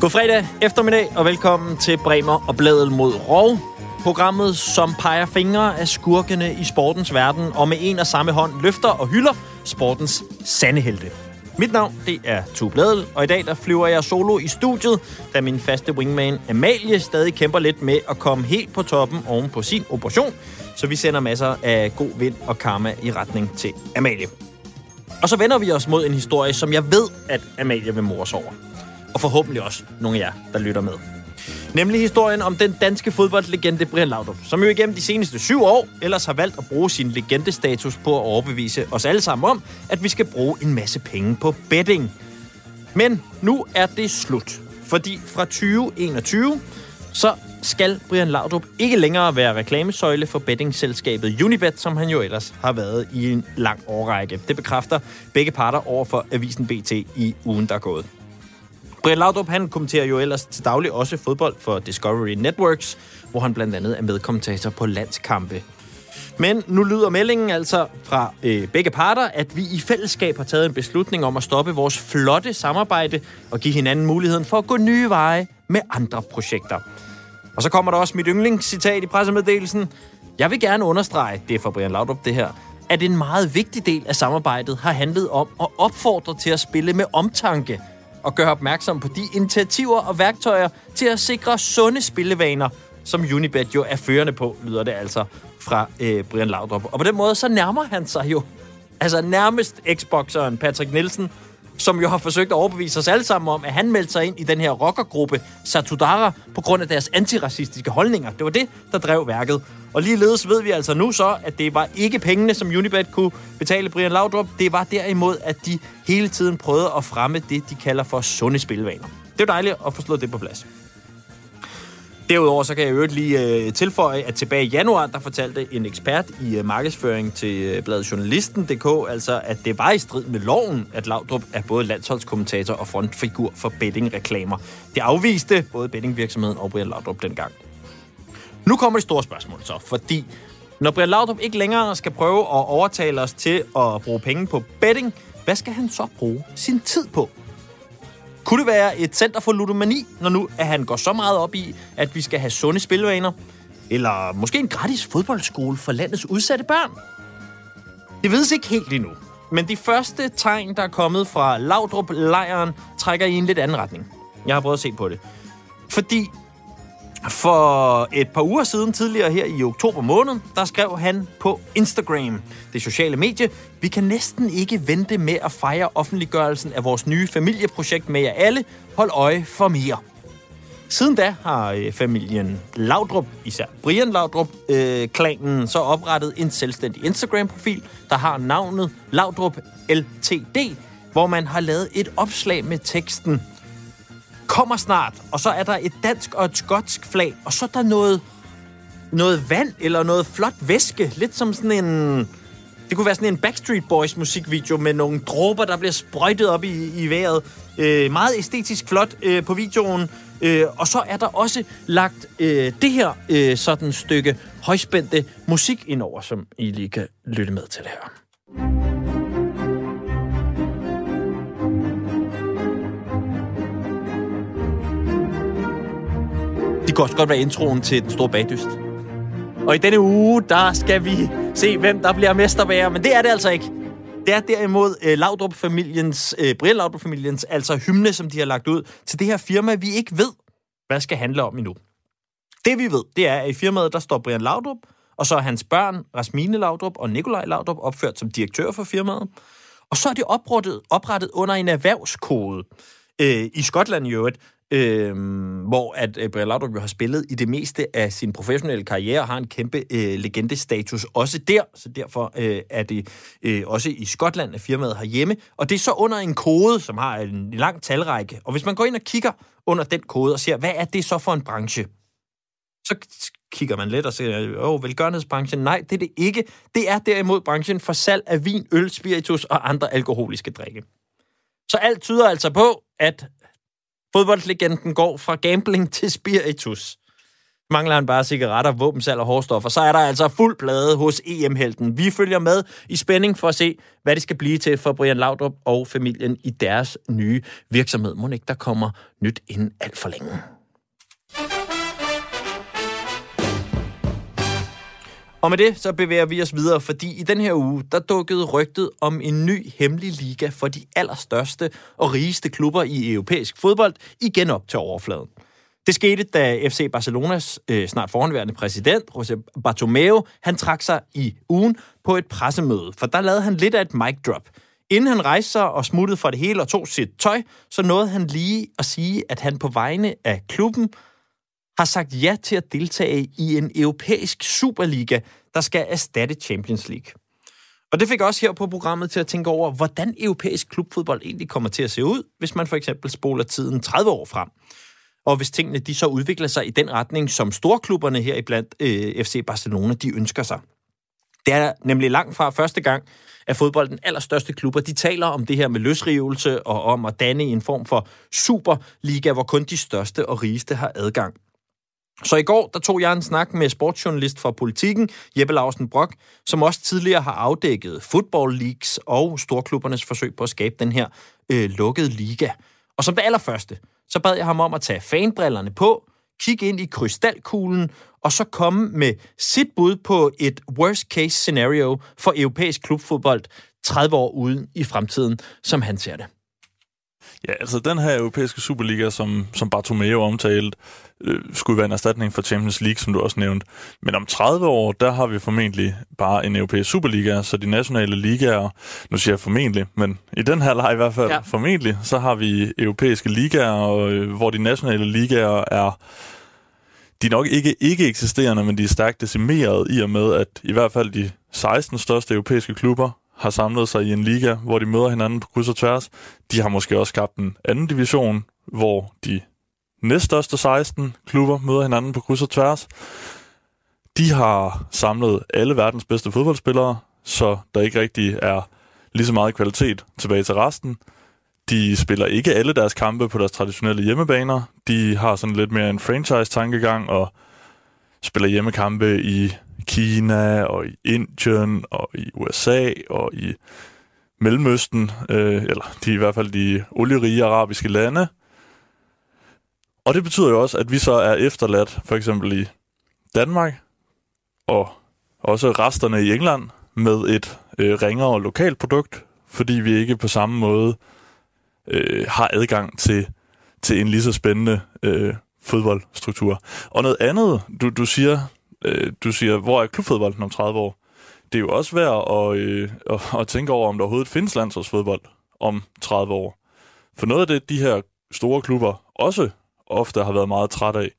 God fredag eftermiddag, og velkommen til Bremer og Blædel mod Rov. Programmet, som peger fingre af skurkene i sportens verden, og med en og samme hånd løfter og hylder sportens sande helte. Mit navn, det er Tue Bladel, og i dag der flyver jeg solo i studiet, da min faste wingman Amalie stadig kæmper lidt med at komme helt på toppen oven på sin operation, så vi sender masser af god vind og karma i retning til Amalie. Og så vender vi os mod en historie, som jeg ved, at Amalie vil mors over og forhåbentlig også nogle af jer, der lytter med. Nemlig historien om den danske fodboldlegende Brian Laudrup, som jo igennem de seneste syv år ellers har valgt at bruge sin legendestatus på at overbevise os alle sammen om, at vi skal bruge en masse penge på betting. Men nu er det slut, fordi fra 2021, så skal Brian Laudrup ikke længere være reklamesøjle for bettingselskabet Unibet, som han jo ellers har været i en lang årrække. Det bekræfter begge parter over for Avisen BT i ugen, der er gået. Brian Laudrup, han kommenterer jo ellers til daglig også fodbold for Discovery Networks, hvor han blandt andet er medkommentator på landskampe. Men nu lyder meldingen altså fra øh, begge parter, at vi i fællesskab har taget en beslutning om at stoppe vores flotte samarbejde og give hinanden muligheden for at gå nye veje med andre projekter. Og så kommer der også mit yndlingscitat i pressemeddelelsen. Jeg vil gerne understrege, det er for Brian Laudrup det her, at en meget vigtig del af samarbejdet har handlet om at opfordre til at spille med omtanke – og gøre opmærksom på de initiativer og værktøjer til at sikre sunde spillevaner, som Unibet jo er førende på, lyder det altså fra øh, Brian Laudrup. Og på den måde, så nærmer han sig jo altså nærmest Xboxeren Patrick Nielsen, som jo har forsøgt at overbevise os alle sammen om, at han meldte sig ind i den her rockergruppe Satudara på grund af deres antiracistiske holdninger. Det var det, der drev værket. Og ligeledes ved vi altså nu så, at det var ikke pengene, som Unibet kunne betale Brian Laudrup. Det var derimod, at de hele tiden prøvede at fremme det, de kalder for sunde spilvaner. Det er dejligt at få slået det på plads. Derudover så kan jeg øvrigt lige øh, tilføje, at tilbage i januar, der fortalte en ekspert i øh, markedsføring til øh, bladet Journalisten.dk, altså at det var i strid med loven, at Laudrup er både landsholdskommentator og frontfigur for bettingreklamer. Det afviste både bettingvirksomheden og Brian Laudrup dengang. Nu kommer det store spørgsmål så, fordi når Brian Laudrup ikke længere skal prøve at overtale os til at bruge penge på betting, hvad skal han så bruge sin tid på? Kunne det være et center for ludomani, når nu at han går så meget op i, at vi skal have sunde spilvaner? Eller måske en gratis fodboldskole for landets udsatte børn? Det vides ikke helt endnu. Men de første tegn, der er kommet fra Laudrup-lejren, trækker i en lidt anden retning. Jeg har prøvet at se på det. Fordi for et par uger siden, tidligere her i oktober måned, der skrev han på Instagram, det sociale medie, vi kan næsten ikke vente med at fejre offentliggørelsen af vores nye familieprojekt med jer alle. Hold øje for mere. Siden da har øh, familien Laudrup, især Brian Laudrup, øh, klanen så oprettet en selvstændig Instagram-profil, der har navnet Laudrup LTD, hvor man har lavet et opslag med teksten kommer snart, og så er der et dansk og et skotsk flag, og så er der noget, noget vand eller noget flot væske, lidt som sådan en... Det kunne være sådan en Backstreet Boys musikvideo med nogle dråber, der bliver sprøjtet op i, i vejret. Øh, meget æstetisk flot øh, på videoen. Øh, og så er der også lagt øh, det her øh, sådan stykke højspændte musik indover, som I lige kan lytte med til det her. Det kunne også godt være introen til Den Store Bagdyst. Og i denne uge, der skal vi se, hvem der bliver mesterbager, men det er det altså ikke. Det er derimod uh, Laudrup-familiens, uh, Brian Laudrup-familiens, altså hymne, som de har lagt ud til det her firma, vi ikke ved, hvad skal handle om endnu. Det vi ved, det er, at i firmaet, der står Brian Laudrup, og så er hans børn, Rasmine Laudrup og Nikolaj Laudrup, opført som direktør for firmaet. Og så er det oprettet, oprettet under en erhvervskode øh, i Skotland i øvrigt, øh, hvor at øh, Brian Laudrup har spillet i det meste af sin professionelle karriere, og har en kæmpe øh, legendestatus også der, så derfor øh, er det øh, også i Skotland, at firmaet har hjemme. Og det er så under en kode, som har en lang talrække. Og hvis man går ind og kigger under den kode og ser, hvad er det så for en branche, så kigger man lidt og siger, åh, velgørenhedsbranchen. Nej, det er det ikke. Det er derimod branchen for salg af vin, øl, spiritus og andre alkoholiske drikke. Så alt tyder altså på, at fodboldlegenden går fra gambling til spiritus. Mangler han bare cigaretter, våbensalg og hårstoffer, så er der altså fuld plade hos EM-helten. Vi følger med i spænding for at se, hvad det skal blive til for Brian Laudrup og familien i deres nye virksomhed. Må ikke der kommer nyt inden alt for længe. Og med det, så bevæger vi os videre, fordi i den her uge, der dukkede rygtet om en ny hemmelig liga for de allerstørste og rigeste klubber i europæisk fodbold igen op til overfladen. Det skete, da FC Barcelonas øh, snart forhåndværende præsident, José Bartomeu, han trak sig i ugen på et pressemøde, for der lavede han lidt af et mic drop. Inden han rejste sig og smuttede fra det hele og tog sit tøj, så nåede han lige at sige, at han på vegne af klubben har sagt ja til at deltage i en europæisk superliga, der skal erstatte Champions League. Og det fik også her på programmet til at tænke over, hvordan europæisk klubfodbold egentlig kommer til at se ud, hvis man for eksempel spoler tiden 30 år frem. Og hvis tingene de så udvikler sig i den retning, som storklubberne her iblandt øh, FC Barcelona, de ønsker sig. Det er nemlig langt fra første gang, at fodbolden allerstørste klubber, de taler om det her med løsrivelse og om at danne en form for superliga, hvor kun de største og rigeste har adgang. Så i går, der tog jeg en snak med sportsjournalist fra Politiken, Jeppe Lausen Brock, som også tidligere har afdækket football leagues og storklubbernes forsøg på at skabe den her øh, lukkede liga. Og som det allerførste, så bad jeg ham om at tage fanbrillerne på, kigge ind i krystalkuglen, og så komme med sit bud på et worst case scenario for europæisk klubfodbold 30 år uden i fremtiden, som han ser det. Ja, altså den her europæiske Superliga, som, som Bartomeu omtalte, øh, skulle være en erstatning for Champions League, som du også nævnte. Men om 30 år, der har vi formentlig bare en europæisk Superliga, så de nationale ligaer, nu siger jeg formentlig, men i den her leg i hvert fald, ja. formentlig, så har vi europæiske ligaer, og, øh, hvor de nationale ligaer er de er nok ikke ikke eksisterende, men de er stærkt decimeret i og med, at i hvert fald de 16 største europæiske klubber har samlet sig i en liga, hvor de møder hinanden på kryds og tværs. De har måske også skabt en anden division, hvor de næststørste 16 klubber møder hinanden på kryds og tværs. De har samlet alle verdens bedste fodboldspillere, så der ikke rigtig er lige så meget kvalitet tilbage til resten. De spiller ikke alle deres kampe på deres traditionelle hjemmebaner. De har sådan lidt mere en franchise-tankegang og spiller hjemmekampe i Kina og i Indien og i USA og i Mellemøsten, øh, eller de i hvert fald de olierige arabiske lande. Og det betyder jo også, at vi så er efterladt for eksempel i Danmark og også resterne i England med et øh, ringere lokalt produkt, fordi vi ikke på samme måde øh, har adgang til, til en lige så spændende øh, fodboldstruktur. Og noget andet, du, du siger, øh, du siger, hvor er klubfodbolden om 30 år? Det er jo også værd at, øh, at, at tænke over, om der overhovedet findes landsholdsfodbold om 30 år. For noget af det, de her store klubber også ofte har været meget træt af,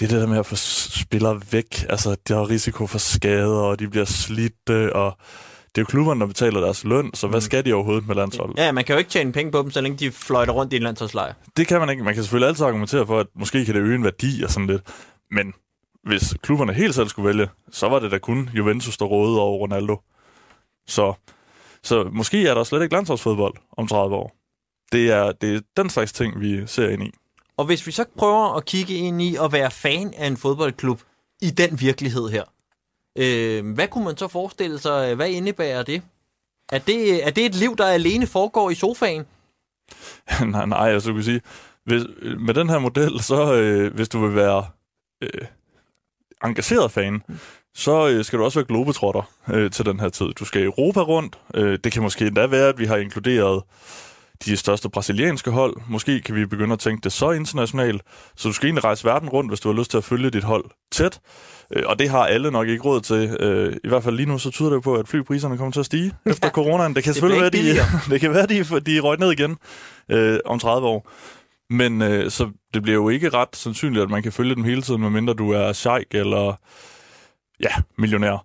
det er det der med at få spillere væk. Altså, der er risiko for skader, og de bliver slidte, og det er jo klubberne, der betaler deres løn, så hvad mm. skal de overhovedet med landsholdet? Ja, man kan jo ikke tjene penge på dem, så længe de fløjter rundt i en landsholdslejr. Det kan man ikke. Man kan selvfølgelig altid argumentere for, at måske kan det øge en værdi og sådan lidt. Men hvis klubberne helt selv skulle vælge, så var det da kun Juventus, der rådede over Ronaldo. Så, så måske er der slet ikke landsholdsfodbold om 30 år. Det er, det er den slags ting, vi ser ind i. Og hvis vi så prøver at kigge ind i at være fan af en fodboldklub i den virkelighed her, øh, hvad kunne man så forestille sig? Hvad indebærer det? Er det, er det et liv, der alene foregår i sofaen? nej, nej, altså du kan sige, hvis, med den her model, så øh, hvis du vil være øh, engageret fan, så øh, skal du også være globetrotter øh, til den her tid. Du skal Europa rundt. Øh, det kan måske endda være, at vi har inkluderet de største brasilianske hold. Måske kan vi begynde at tænke det så internationalt. Så du skal egentlig rejse verden rundt, hvis du har lyst til at følge dit hold tæt. Øh, og det har alle nok ikke råd til. Øh, I hvert fald lige nu, så tyder det på, at flypriserne kommer til at stige efter coronaen. Det kan det selvfølgelig være, de, det kan være, de, de røget ned igen øh, om 30 år. Men øh, så det bliver jo ikke ret sandsynligt, at man kan følge dem hele tiden, medmindre du er sheik eller ja, millionær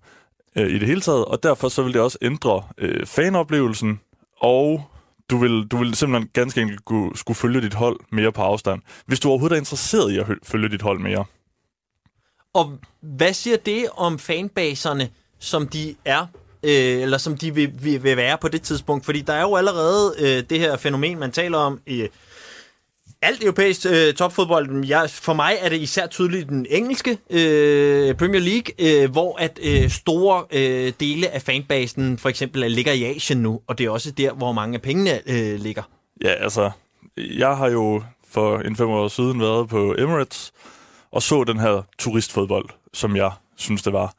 øh, i det hele taget. Og derfor så vil det også ændre øh, fanoplevelsen, og du vil, du vil simpelthen ganske enkelt kunne, skulle følge dit hold mere på afstand, hvis du overhovedet er interesseret i at følge dit hold mere. og hvad siger det om fanbaserne, som de er, øh, eller som de vil, vil, vil være på det tidspunkt? Fordi der er jo allerede øh, det her fænomen, man taler om i alt europæisk øh, topfodbold. Jeg, for mig er det især tydeligt den engelske øh, Premier League, øh, hvor at øh, store øh, dele af fanbasen for eksempel ligger i Asien nu, og det er også der, hvor mange af pengene øh, ligger. Ja, altså, jeg har jo for en fem år siden været på Emirates og så den her turistfodbold, som jeg synes, det var.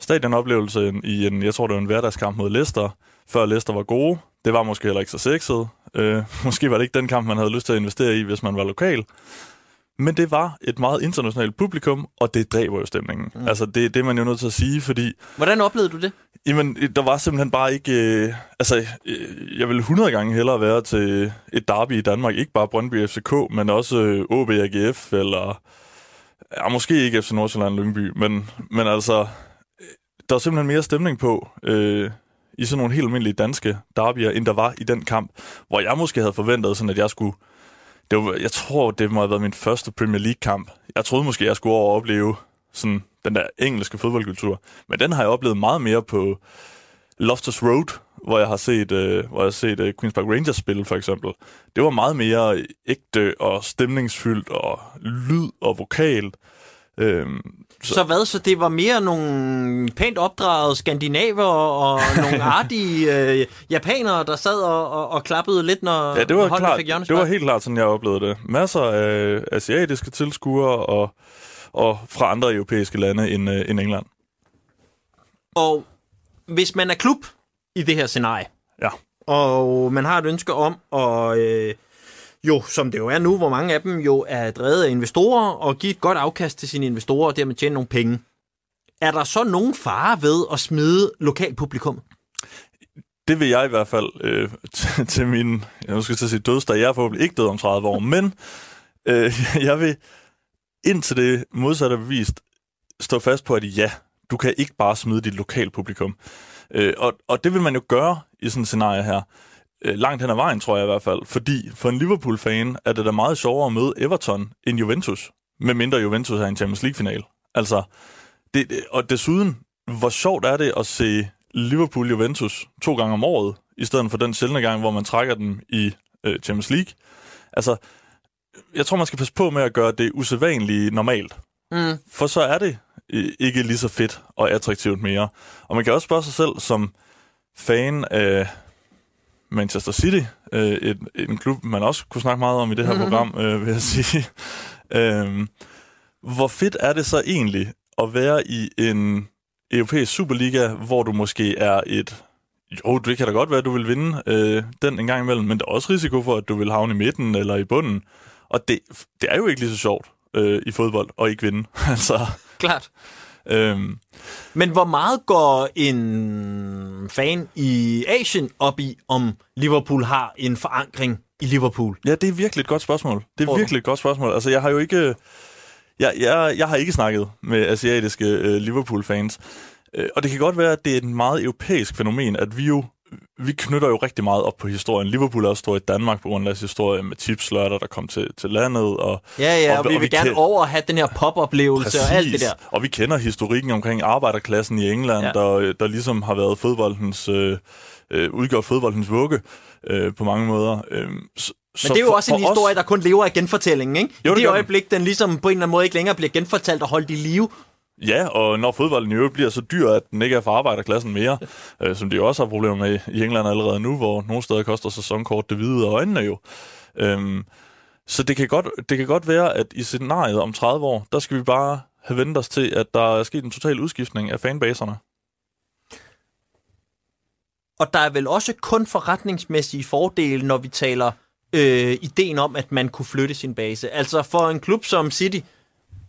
Stadionoplevelsen i en, jeg tror, det var en hverdagskamp mod Leicester, før Leicester var gode. Det var måske heller ikke så sexet. Øh, måske var det ikke den kamp, man havde lyst til at investere i, hvis man var lokal. Men det var et meget internationalt publikum, og det dræber jo stemningen. Mm. Altså, det, det er man jo nødt til at sige, fordi... Hvordan oplevede du det? Jamen, der var simpelthen bare ikke... Øh, altså, øh, jeg ville 100 gange hellere være til et derby i Danmark. Ikke bare Brøndby FCK, men også øh, OB AGF, eller... Ja, måske ikke FC Nordsjælland Lyngby, men, men altså... Øh, der var simpelthen mere stemning på øh, i sådan nogle helt almindelige danske derbyer, end der var i den kamp, hvor jeg måske havde forventet, sådan at jeg skulle det var, jeg tror, det må have været min første Premier League-kamp. Jeg troede måske, jeg skulle over og opleve sådan den der engelske fodboldkultur. Men den har jeg oplevet meget mere på Loftus Road, hvor jeg har set, øh, hvor jeg har set øh, Queen's Park Rangers spille, for eksempel. Det var meget mere ægte og stemningsfyldt og lyd og vokalt. Øhm, så. så hvad? Så det var mere nogle pænt opdragede skandinaver og nogle artige øh, japanere, der sad og, og, og klappede lidt, når ja, det var klart, fik Det var helt klart sådan, jeg oplevede det. Masser af asiatiske tilskuere og, og fra andre europæiske lande end, øh, end England. Og hvis man er klub i det her scenarie, ja. og man har et ønske om at... Øh, jo, som det jo er nu, hvor mange af dem jo er drevet af investorer og give et godt afkast til sine investorer og dermed tjene nogle penge. Er der så nogen fare ved at smide lokalpublikum? Det vil jeg i hvert fald øh, til, til min, jeg skal til at sige dødsdag, jeg er forhåbentlig ikke død om 30 år, men øh, jeg vil indtil det modsatte bevist stå fast på, at ja, du kan ikke bare smide dit lokalpublikum. Øh, og, og det vil man jo gøre i sådan et scenarie her øh, langt hen ad vejen, tror jeg i hvert fald. Fordi for en Liverpool-fan er det da meget sjovere at møde Everton end Juventus. Med mindre Juventus er en Champions League-final. Altså, det, og desuden, hvor sjovt er det at se Liverpool-Juventus to gange om året, i stedet for den sjældne gang, hvor man trækker dem i øh, Champions League. Altså, jeg tror, man skal passe på med at gøre det usædvanlige normalt. Mm. For så er det øh, ikke lige så fedt og attraktivt mere. Og man kan også spørge sig selv som fan af Manchester City, øh, et, en klub, man også kunne snakke meget om i det her program, øh, vil jeg sige. øh, hvor fedt er det så egentlig at være i en europæisk Superliga, hvor du måske er et... Jo, det kan da godt være, at du vil vinde øh, den en gang imellem, men der er også risiko for, at du vil havne i midten eller i bunden. Og det, det er jo ikke lige så sjovt øh, i fodbold at ikke vinde. altså, Klart. Øhm. Men hvor meget går en fan i Asien op i, om Liverpool har en forankring i Liverpool? Ja, det er virkelig et godt spørgsmål. Det er Tror virkelig du? et godt spørgsmål. Altså, jeg har jo ikke... Jeg, jeg, jeg har ikke snakket med asiatiske øh, Liverpool-fans. Øh, og det kan godt være, at det er et meget europæisk fænomen, at vi jo vi knytter jo rigtig meget op på historien. Liverpool er også stor i Danmark på grund af deres historie med tipslørter, der kom til, til landet. Og, ja, ja, og, og vi og vil vi gerne over have den her pop-oplevelse og alt det der. Og vi kender historikken omkring arbejderklassen i England, ja. der, der ligesom har været fodboldens, øh, øh, udgjort fodboldens vugge øh, på mange måder. Øh, så, men det er jo for, også en historie, os... der kun lever af genfortællingen, ikke? Jo, I det, det øjeblik, den ligesom på en eller anden måde ikke længere bliver genfortalt og holdt i live, Ja, og når fodbolden i øvrigt bliver så dyr, at den ikke er for arbejderklassen mere, øh, som de også har problemer med i England allerede nu, hvor nogle steder koster sæsonkort det hvide og øjnene jo. Øhm, så det kan, godt, det kan godt være, at i scenariet om 30 år, der skal vi bare have ventet os til, at der er sket en total udskiftning af fanbaserne. Og der er vel også kun forretningsmæssige fordele, når vi taler øh, ideen om, at man kunne flytte sin base. Altså for en klub som City,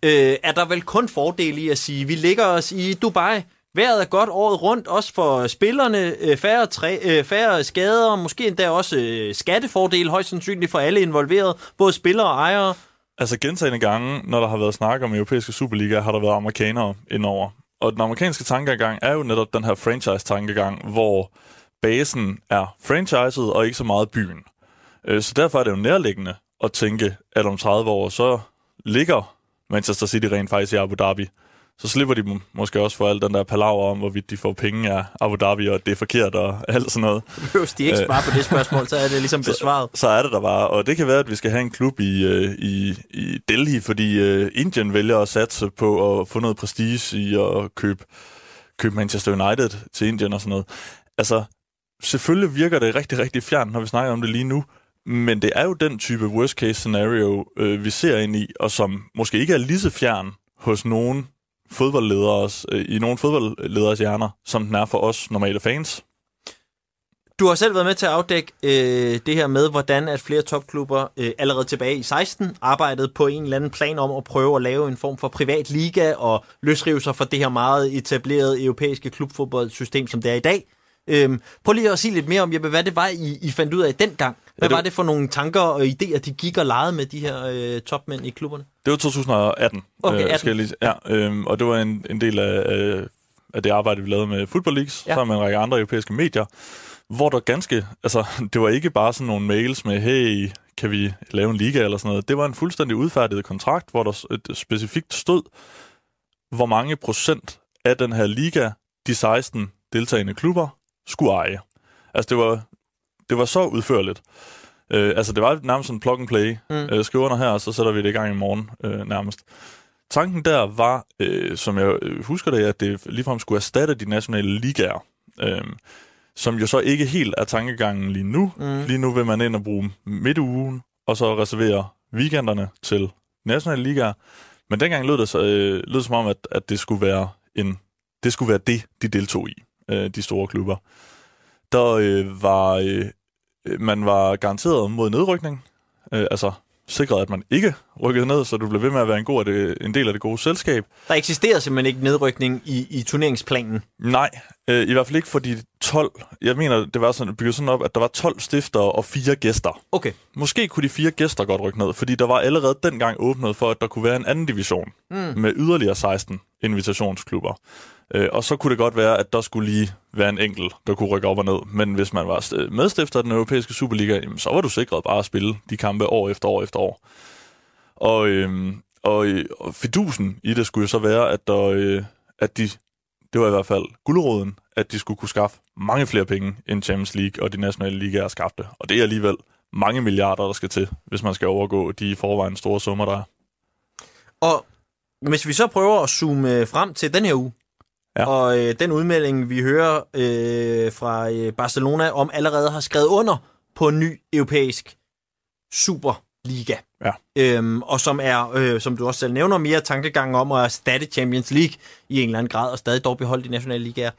øh, er der vel kun fordele i at sige, vi ligger os i Dubai, Vejret er godt året rundt, også for spillerne, øh, færre, træ, øh, færre skader, måske endda også øh, skattefordel, højst sandsynligt for alle involverede, både spillere og ejere. Altså gentagende gange, når der har været snak om europæiske Superliga, har der været amerikanere indover. Og den amerikanske tankegang er jo netop den her franchise-tankegang, hvor basen er franchiset og ikke så meget byen. Øh, så derfor er det jo nærliggende at tænke, at om 30 år, så ligger Manchester City rent faktisk i Abu Dhabi. så slipper de må- måske også for al den der palaver om, hvorvidt de får penge af Abu Dhabi, og det er forkert og alt sådan noget. Behøves de ikke svare på det spørgsmål, så er det ligesom besvaret. Så er det der bare, og det kan være, at vi skal have en klub i, øh, i, i Delhi, fordi øh, Indien vælger at satse på at få noget prestige i at købe, købe Manchester United til Indien og sådan noget. Altså, selvfølgelig virker det rigtig, rigtig fjernt, når vi snakker om det lige nu, men det er jo den type worst case scenario, øh, vi ser ind i, og som måske ikke er lige så fjern hos nogen fodboldledere, øh, i nogle fodboldlederes hjerner, som den er for os normale fans. Du har selv været med til at afdække øh, det her med, hvordan at flere topklubber øh, allerede tilbage i 16 arbejdede på en eller anden plan om at prøve at lave en form for privat liga og løsrive sig fra det her meget etablerede europæiske klubfodboldsystem, som det er i dag. Øhm, prøv lige at sige lidt mere om, Jeppe, hvad det var, I, I fandt ud af dengang. Hvad det- var det for nogle tanker og idéer, de gik og legede med de her øh, topmænd i klubberne? Det var 2018. Okay, øh, 18. Skal jeg lige, ja, øhm, og det var en, en del af, øh, af det arbejde, vi lavede med Football Leagues, Ja. sammen med en række andre europæiske medier, hvor der ganske, altså det var ikke bare sådan nogle mails med, hey, kan vi lave en liga eller sådan noget. Det var en fuldstændig udfærdiget kontrakt, hvor der et specifikt stod, hvor mange procent af den her liga, de 16 deltagende klubber, skulle eje. Altså det var, det var så udførligt. Øh, altså det var nærmest sådan plug and play. Mm. Øh, skriv under her, og så sætter vi det i gang i morgen øh, nærmest. Tanken der var, øh, som jeg øh, husker det, at det ligefrem skulle erstatte de nationale ligaer. Øh, som jo så ikke helt er tankegangen lige nu. Mm. Lige nu vil man ind og bruge midtugen, og så reservere weekenderne til nationale ligaer. Men dengang lød det, så, øh, lød det som om, at, at det, skulle være en, det skulle være det, de deltog i, øh, de store klubber. Der øh, var øh, øh, man var garanteret mod nedrykning. Øh, altså sikret, at man ikke rykkede ned, så du blev ved med at være en, god, af det, en del af det gode selskab. Der eksisterer simpelthen ikke nedrykning i, i turneringsplanen. Nej, øh, i hvert fald ikke for de 12. Jeg mener, det var sådan, bygget sådan op, at der var 12 stiftere og fire gæster. Okay. Måske kunne de fire gæster godt rykke ned, fordi der var allerede dengang åbnet for, at der kunne være en anden division Mm. med yderligere 16 invitationsklubber. Øh, og så kunne det godt være, at der skulle lige være en enkelt, der kunne rykke op og ned. Men hvis man var øh, medstifter af den europæiske Superliga, jamen, så var du sikret bare at spille de kampe år efter år efter år. Og, øhm, og, øh, og fidusen i det skulle jo så være, at, der, øh, at de, det var i hvert fald guldråden, at de skulle kunne skaffe mange flere penge, end Champions League og de nationale ligaer skabte. Og det er alligevel mange milliarder, der skal til, hvis man skal overgå de i forvejen store summer, der er. Og hvis vi så prøver at zoome øh, frem til den her uge, Ja. og øh, den udmelding, vi hører øh, fra øh, Barcelona, om allerede har skrevet under på en ny europæisk Superliga. Ja. Øhm, og som er, øh, som du også selv nævner, mere tankegang om at erstatte Champions League i en eller anden grad, og stadig dog beholde de nationale ligaer.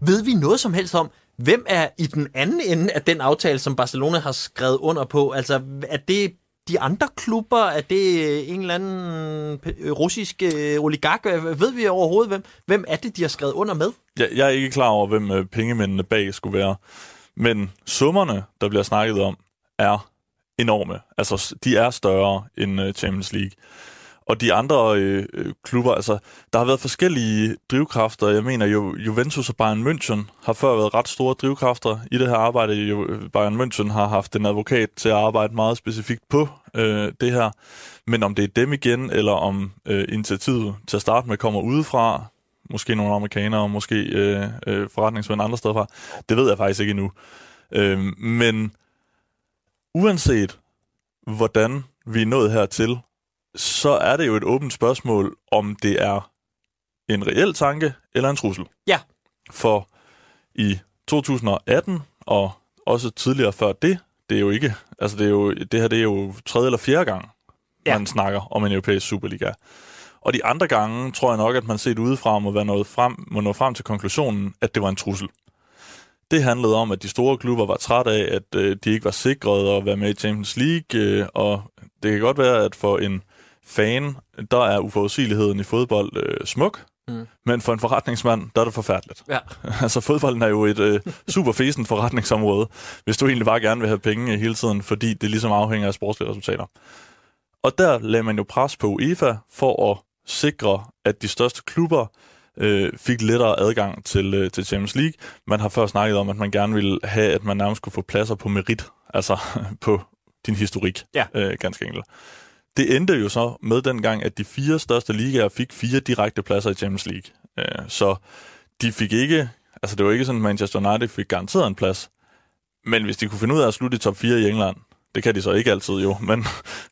Ved vi noget som helst om, hvem er i den anden ende af den aftale, som Barcelona har skrevet under på? Altså, er det de andre klubber? Er det øh, en eller anden øh, russisk øh, oligark? Ved vi overhovedet, hvem, hvem er det, de har skrevet under med? Jeg, jeg er ikke klar over, hvem pengemændene bag skulle være. Men summerne, der bliver snakket om, er enorme. Altså, de er større end Champions League. Og de andre øh, øh, klubber, altså, der har været forskellige drivkræfter. Jeg mener, jo, Juventus og Bayern München har før været ret store drivkræfter i det her arbejde. Jo, øh, Bayern München har haft en advokat til at arbejde meget specifikt på øh, det her. Men om det er dem igen, eller om øh, initiativet til at starte med kommer udefra, måske nogle amerikanere, måske øh, øh, forretningsmænd andre steder fra, det ved jeg faktisk ikke endnu. Øh, men uanset hvordan vi er nået hertil, så er det jo et åbent spørgsmål, om det er en reel tanke eller en trussel. Ja. For i 2018 og også tidligere før det, det er jo ikke, altså det, er jo, det her det er jo tredje eller fjerde gang, Ja. man snakker om en europæisk Superliga. Og de andre gange tror jeg nok, at man set udefra må, være nået frem, må nå frem til konklusionen, at det var en trussel. Det handlede om, at de store klubber var træt af, at øh, de ikke var sikret at være med i Champions League, øh, og det kan godt være, at for en fan, der er uforudsigeligheden i fodbold øh, smuk, Mm. men for en forretningsmand, der er det forfærdeligt. Ja. altså fodbolden er jo et øh, super fæsent forretningsområde, hvis du egentlig bare gerne vil have penge hele tiden, fordi det ligesom afhænger af sportslige resultater. Og der lagde man jo pres på UEFA for at sikre, at de største klubber øh, fik lettere adgang til, øh, til Champions League. Man har før snakket om, at man gerne ville have, at man nærmest kunne få pladser på merit, altså på din historik, Ja. øh, ganske enkelt. Det endte jo så med dengang, at de fire største ligaer fik fire direkte pladser i Champions League. Øh, så de fik ikke, altså det var ikke sådan, at Manchester United fik garanteret en plads, men hvis de kunne finde ud af at slutte i top 4 i England, det kan de så ikke altid jo, men,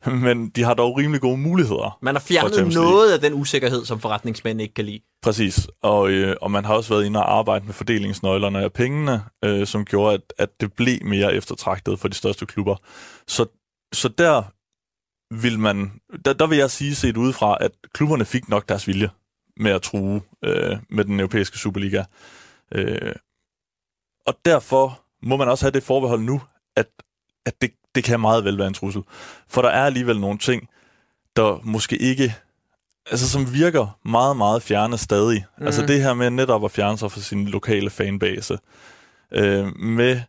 men de har dog rimelig gode muligheder. Man har fjernet noget af den usikkerhed, som forretningsmænd ikke kan lide. Præcis, og, øh, og man har også været inde og arbejde med fordelingsnøglerne af pengene, øh, som gjorde, at, at det blev mere eftertragtet for de største klubber. Så, så der vil man, der, der vil jeg sige set udefra, at klubberne fik nok deres vilje med at true øh, med den europæiske Superliga. Øh, og derfor må man også have det forbehold nu, at, at det, det kan meget vel være en trussel. For der er alligevel nogle ting, der måske ikke altså som virker meget, meget fjerne stadig. Mm. Altså det her med netop at fjerne sig fra sin lokale fanbase, øh, med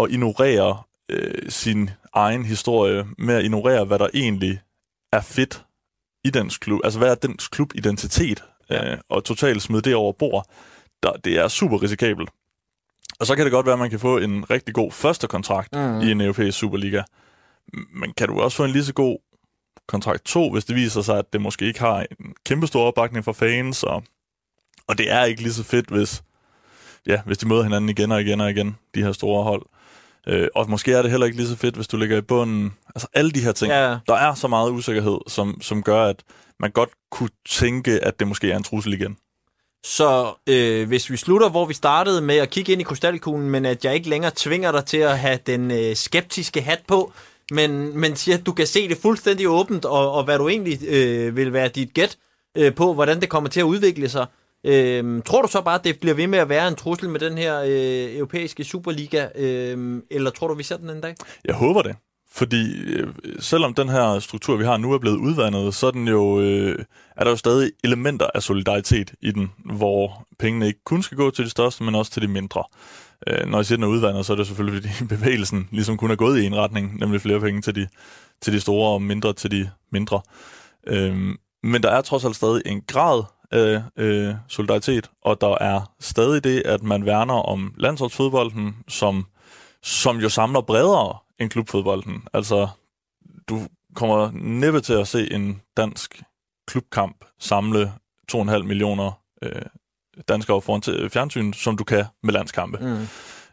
at ignorere øh, sin egen historie, med at ignorere, hvad der egentlig er fedt i dens klub, altså hvad er dens klubidentitet, ja. øh, og totalt smide det over bord, der, det er super risikabelt. Og så kan det godt være, at man kan få en rigtig god første kontrakt mm. i en europæisk Superliga. Men kan du også få en lige så god kontrakt 2, hvis det viser sig, at det måske ikke har en kæmpe stor opbakning fra fans, og, og det er ikke lige så fedt, hvis, ja, hvis de møder hinanden igen og igen og igen, de her store hold. Øh, og måske er det heller ikke lige så fedt, hvis du ligger i bunden. Altså alle de her ting. Ja. Der er så meget usikkerhed, som, som gør, at man godt kunne tænke, at det måske er en trussel igen. Så øh, hvis vi slutter, hvor vi startede med at kigge ind i krystalkuglen, men at jeg ikke længere tvinger dig til at have den øh, skeptiske hat på, men, men siger, at du kan se det fuldstændig åbent, og, og hvad du egentlig øh, vil være dit gæt øh, på, hvordan det kommer til at udvikle sig. Øhm, tror du så bare, at det bliver ved med at være en trussel med den her øh, europæiske Superliga, øh, eller tror du, vi ser den en dag? Jeg håber det. Fordi øh, selvom den her struktur, vi har nu, er blevet udvandet, så er, den jo, øh, er der jo stadig elementer af solidaritet i den, hvor pengene ikke kun skal gå til de største, men også til de mindre. Øh, når jeg siger, den er udvandet, så er det selvfølgelig, fordi bevægelsen ligesom kun er gået i en retning, nemlig flere penge til de, til de store og mindre til de mindre. Øh, men der er trods alt stadig en grad af øh, solidaritet, og der er stadig det, at man værner om landsholdsfodbolden, som, som jo samler bredere end klubfodbolden. Altså, du kommer næppe til at se en dansk klubkamp samle 2,5 millioner øh, danskere foran til fjernsyn, som du kan med landskampe. Mm.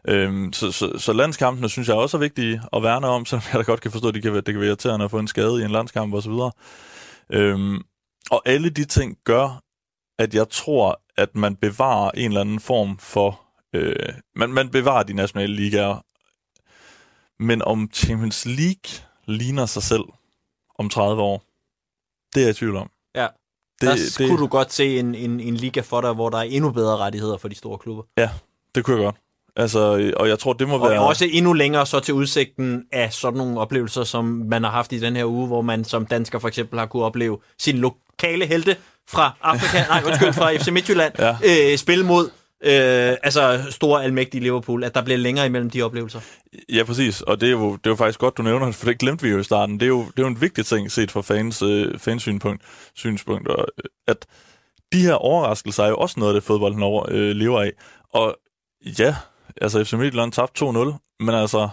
Øhm, så, så, så landskampene synes jeg også er vigtige at værne om, selvom jeg da godt kan forstå, at det kan, være, det kan være irriterende at få en skade i en landskamp osv. Øhm, og alle de ting gør, at jeg tror, at man bevarer en eller anden form for... Øh, man, man bevarer de nationale ligaer, men om Champions League ligner sig selv om 30 år, det er jeg i tvivl om. Ja. Det, der det, kunne du godt se en, en, en liga for dig, hvor der er endnu bedre rettigheder for de store klubber. Ja, det kunne jeg godt. Altså, og jeg tror, det må og være... Og også endnu længere så til udsigten af sådan nogle oplevelser, som man har haft i den her uge, hvor man som dansker for eksempel har kunne opleve sin lokale helte fra Afrika, nej, undskyld, fra FC Midtjylland, ja. øh, spille mod øh, altså store almægtige Liverpool, at der bliver længere imellem de oplevelser. Ja, præcis. Og det er jo, det er jo faktisk godt, du nævner for det glemte vi jo i starten. Det er jo, det er jo en vigtig ting set fra fans, øh, fansynspunkt, synspunkt, og, øh, at de her overraskelser er jo også noget af det, fodbolden over, øh, lever af. Og ja, altså FC Midtjylland tabte 2-0, men altså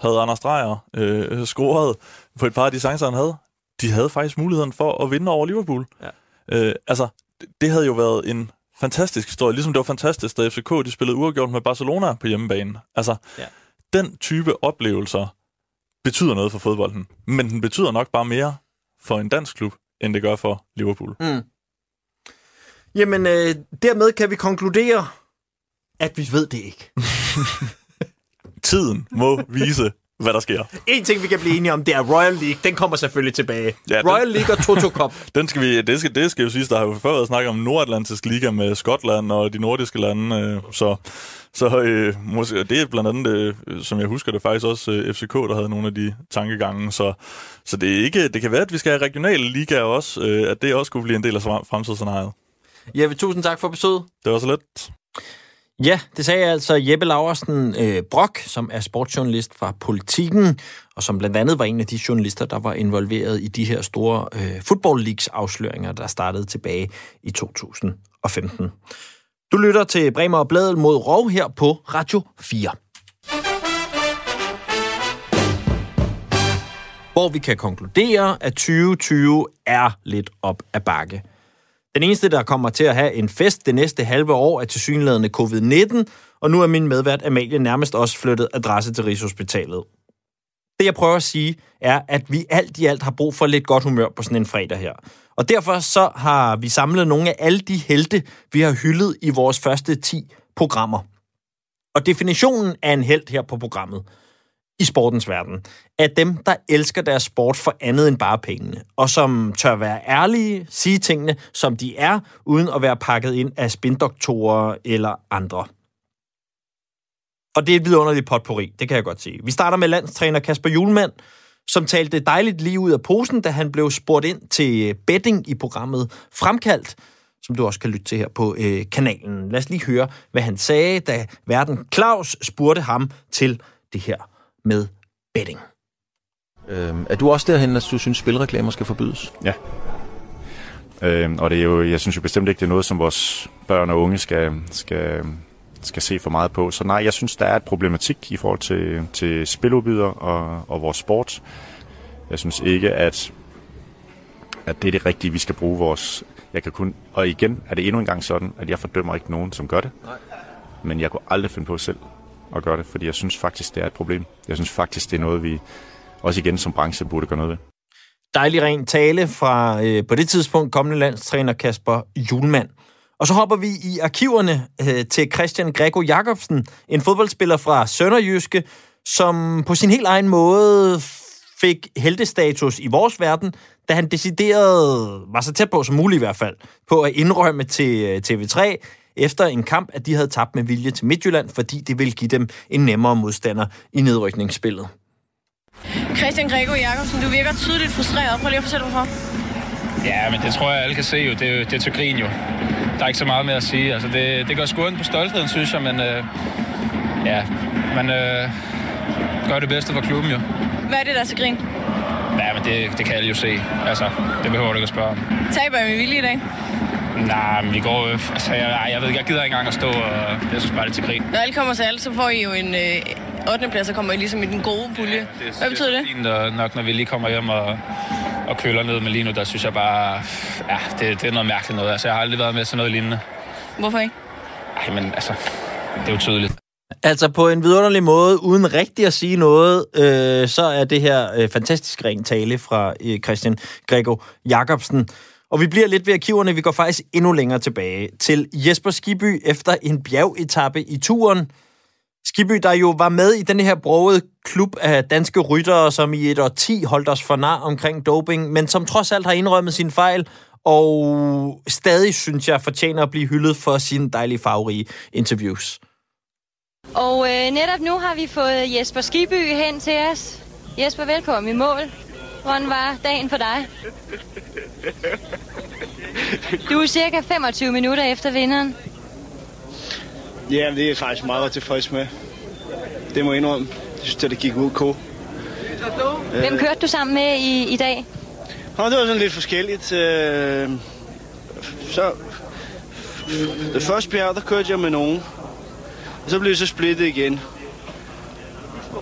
havde Anders Dreyer øh, scoret på et par af de chancer, han havde, de havde faktisk muligheden for at vinde over Liverpool. Ja. Øh, altså, det havde jo været en fantastisk historie. Ligesom det var fantastisk, da FCK de spillede uafgjort med Barcelona på hjemmebane. Altså, ja. den type oplevelser betyder noget for fodbolden. Men den betyder nok bare mere for en dansk klub, end det gør for Liverpool. Mm. Jamen, øh, dermed kan vi konkludere, at vi ved det ikke. Tiden må vise, hvad der sker. En ting, vi kan blive enige om, det er Royal League. Den kommer selvfølgelig tilbage. Ja, den, Royal League og Toto Cup. den skal vi, det, skal, det skal jo sige, der har jo før været snakket om Nordatlantisk Liga med Skotland og de nordiske lande. Øh, så så øh, måske, det er blandt andet, øh, som jeg husker det, faktisk også øh, FCK, der havde nogle af de tankegange. Så, så det, er ikke, det kan være, at vi skal have regionale ligaer også, øh, at det også kunne blive en del af fremtidsscenariet. Jeppe, tusind tak for besøget. Det var så let. Ja, det sagde altså Jeppe Laversen øh, Brock, som er sportsjournalist fra Politiken, og som blandt andet var en af de journalister, der var involveret i de her store øh, Football Leagues afsløringer, der startede tilbage i 2015. Du lytter til Bremer og Bladet mod Rov her på Radio 4. hvor vi kan konkludere, at 2020 er lidt op ad bakke. Den eneste, der kommer til at have en fest det næste halve år, er tilsyneladende covid-19, og nu er min medvært Amalie nærmest også flyttet adresse til Rigshospitalet. Det, jeg prøver at sige, er, at vi alt i alt har brug for lidt godt humør på sådan en fredag her. Og derfor så har vi samlet nogle af alle de helte, vi har hyldet i vores første 10 programmer. Og definitionen af en held her på programmet i sportens verden er dem, der elsker deres sport for andet end bare pengene, og som tør være ærlige, sige tingene, som de er, uden at være pakket ind af spindoktorer eller andre. Og det er et vidunderligt potpourri, det kan jeg godt sige. Vi starter med landstræner Kasper Julemand, som talte dejligt lige ud af posen, da han blev spurgt ind til betting i programmet Fremkaldt, som du også kan lytte til her på øh, kanalen. Lad os lige høre, hvad han sagde, da verden Claus spurgte ham til det her med betting. Øhm, er du også derhen, at du synes, spilreklamer skal forbydes? Ja. Øhm, og det er jo, jeg synes jo bestemt ikke, det er noget, som vores børn og unge skal, skal, skal se for meget på. Så nej, jeg synes, der er et problematik i forhold til, til spiludbyder og, og vores sport. Jeg synes ikke, at, at det er det rigtige, vi skal bruge vores... Jeg kan kun, og igen er det endnu en gang sådan, at jeg fordømmer ikke nogen, som gør det. Nej. Men jeg kunne aldrig finde på selv at gøre det, fordi jeg synes faktisk, det er et problem. Jeg synes faktisk, det er noget, vi også igen som branche burde gøre noget ved. Dejlig ren tale fra øh, på det tidspunkt kommende landstræner Kasper Julemand. Og så hopper vi i arkiverne øh, til Christian Grego Jacobsen, en fodboldspiller fra Sønderjyske, som på sin helt egen måde fik heldestatus i vores verden, da han decideret, var så tæt på som muligt i hvert fald, på at indrømme til øh, TV3, efter en kamp, at de havde tabt med vilje til Midtjylland, fordi det ville give dem en nemmere modstander i nedrykningsspillet. Christian Grego Jacobsen, du virker tydeligt frustreret. Prøv lige at fortælle, hvorfor. Ja, men det tror jeg, alle kan se jo. Det er, det er til grin jo. Der er ikke så meget mere at sige. Altså, det, det går sgu på stoltheden, synes jeg, men øh, ja, man øh, gør det bedste for klubben jo. Hvad er det, der er til grin? Ja, men det, det kan alle jo se. Altså, det behøver du ikke at spørge om. Taber jeg med vilje i dag? Nej, men vi går... Altså, jeg, jeg ved ikke, jeg gider ikke engang at stå, og jeg synes bare, det er til grin. Når alle kommer til alt, så får I jo en øh, 8. plads, så kommer I ligesom i den gode pulje. Ja, det, Hvad betyder det? Det er fint nok, når vi lige kommer hjem og, og køler ned med lige nu, der synes jeg bare... Ja, det, det er noget mærkeligt noget. Altså, jeg har aldrig været med til noget lignende. Hvorfor ikke? Nej, men altså, det er jo tydeligt. Altså på en vidunderlig måde, uden rigtig at sige noget, øh, så er det her øh, fantastisk ren tale fra øh, Christian Grego Jacobsen. Og vi bliver lidt ved arkiverne, vi går faktisk endnu længere tilbage til Jesper Skiby efter en bjergetappe i turen. Skiby, der jo var med i den her brogede klub af danske ryttere, som i et år 10 holdt os for nar omkring doping, men som trods alt har indrømmet sin fejl, og stadig, synes jeg, fortjener at blive hyldet for sine dejlige farverige interviews. Og øh, netop nu har vi fået Jesper Skiby hen til os. Jesper, velkommen i mål. Hvordan var dagen for dig? Du er cirka 25 minutter efter vinderen. Ja, det er jeg faktisk meget tilfreds med. Det må jeg indrømme. Jeg synes, at det gik ud k. Hvem kørte du sammen med i, i dag? Nå, det var sådan lidt forskelligt. Øh, så, det første bjerg, der kørte jeg med nogen. Og så blev det så splittet igen.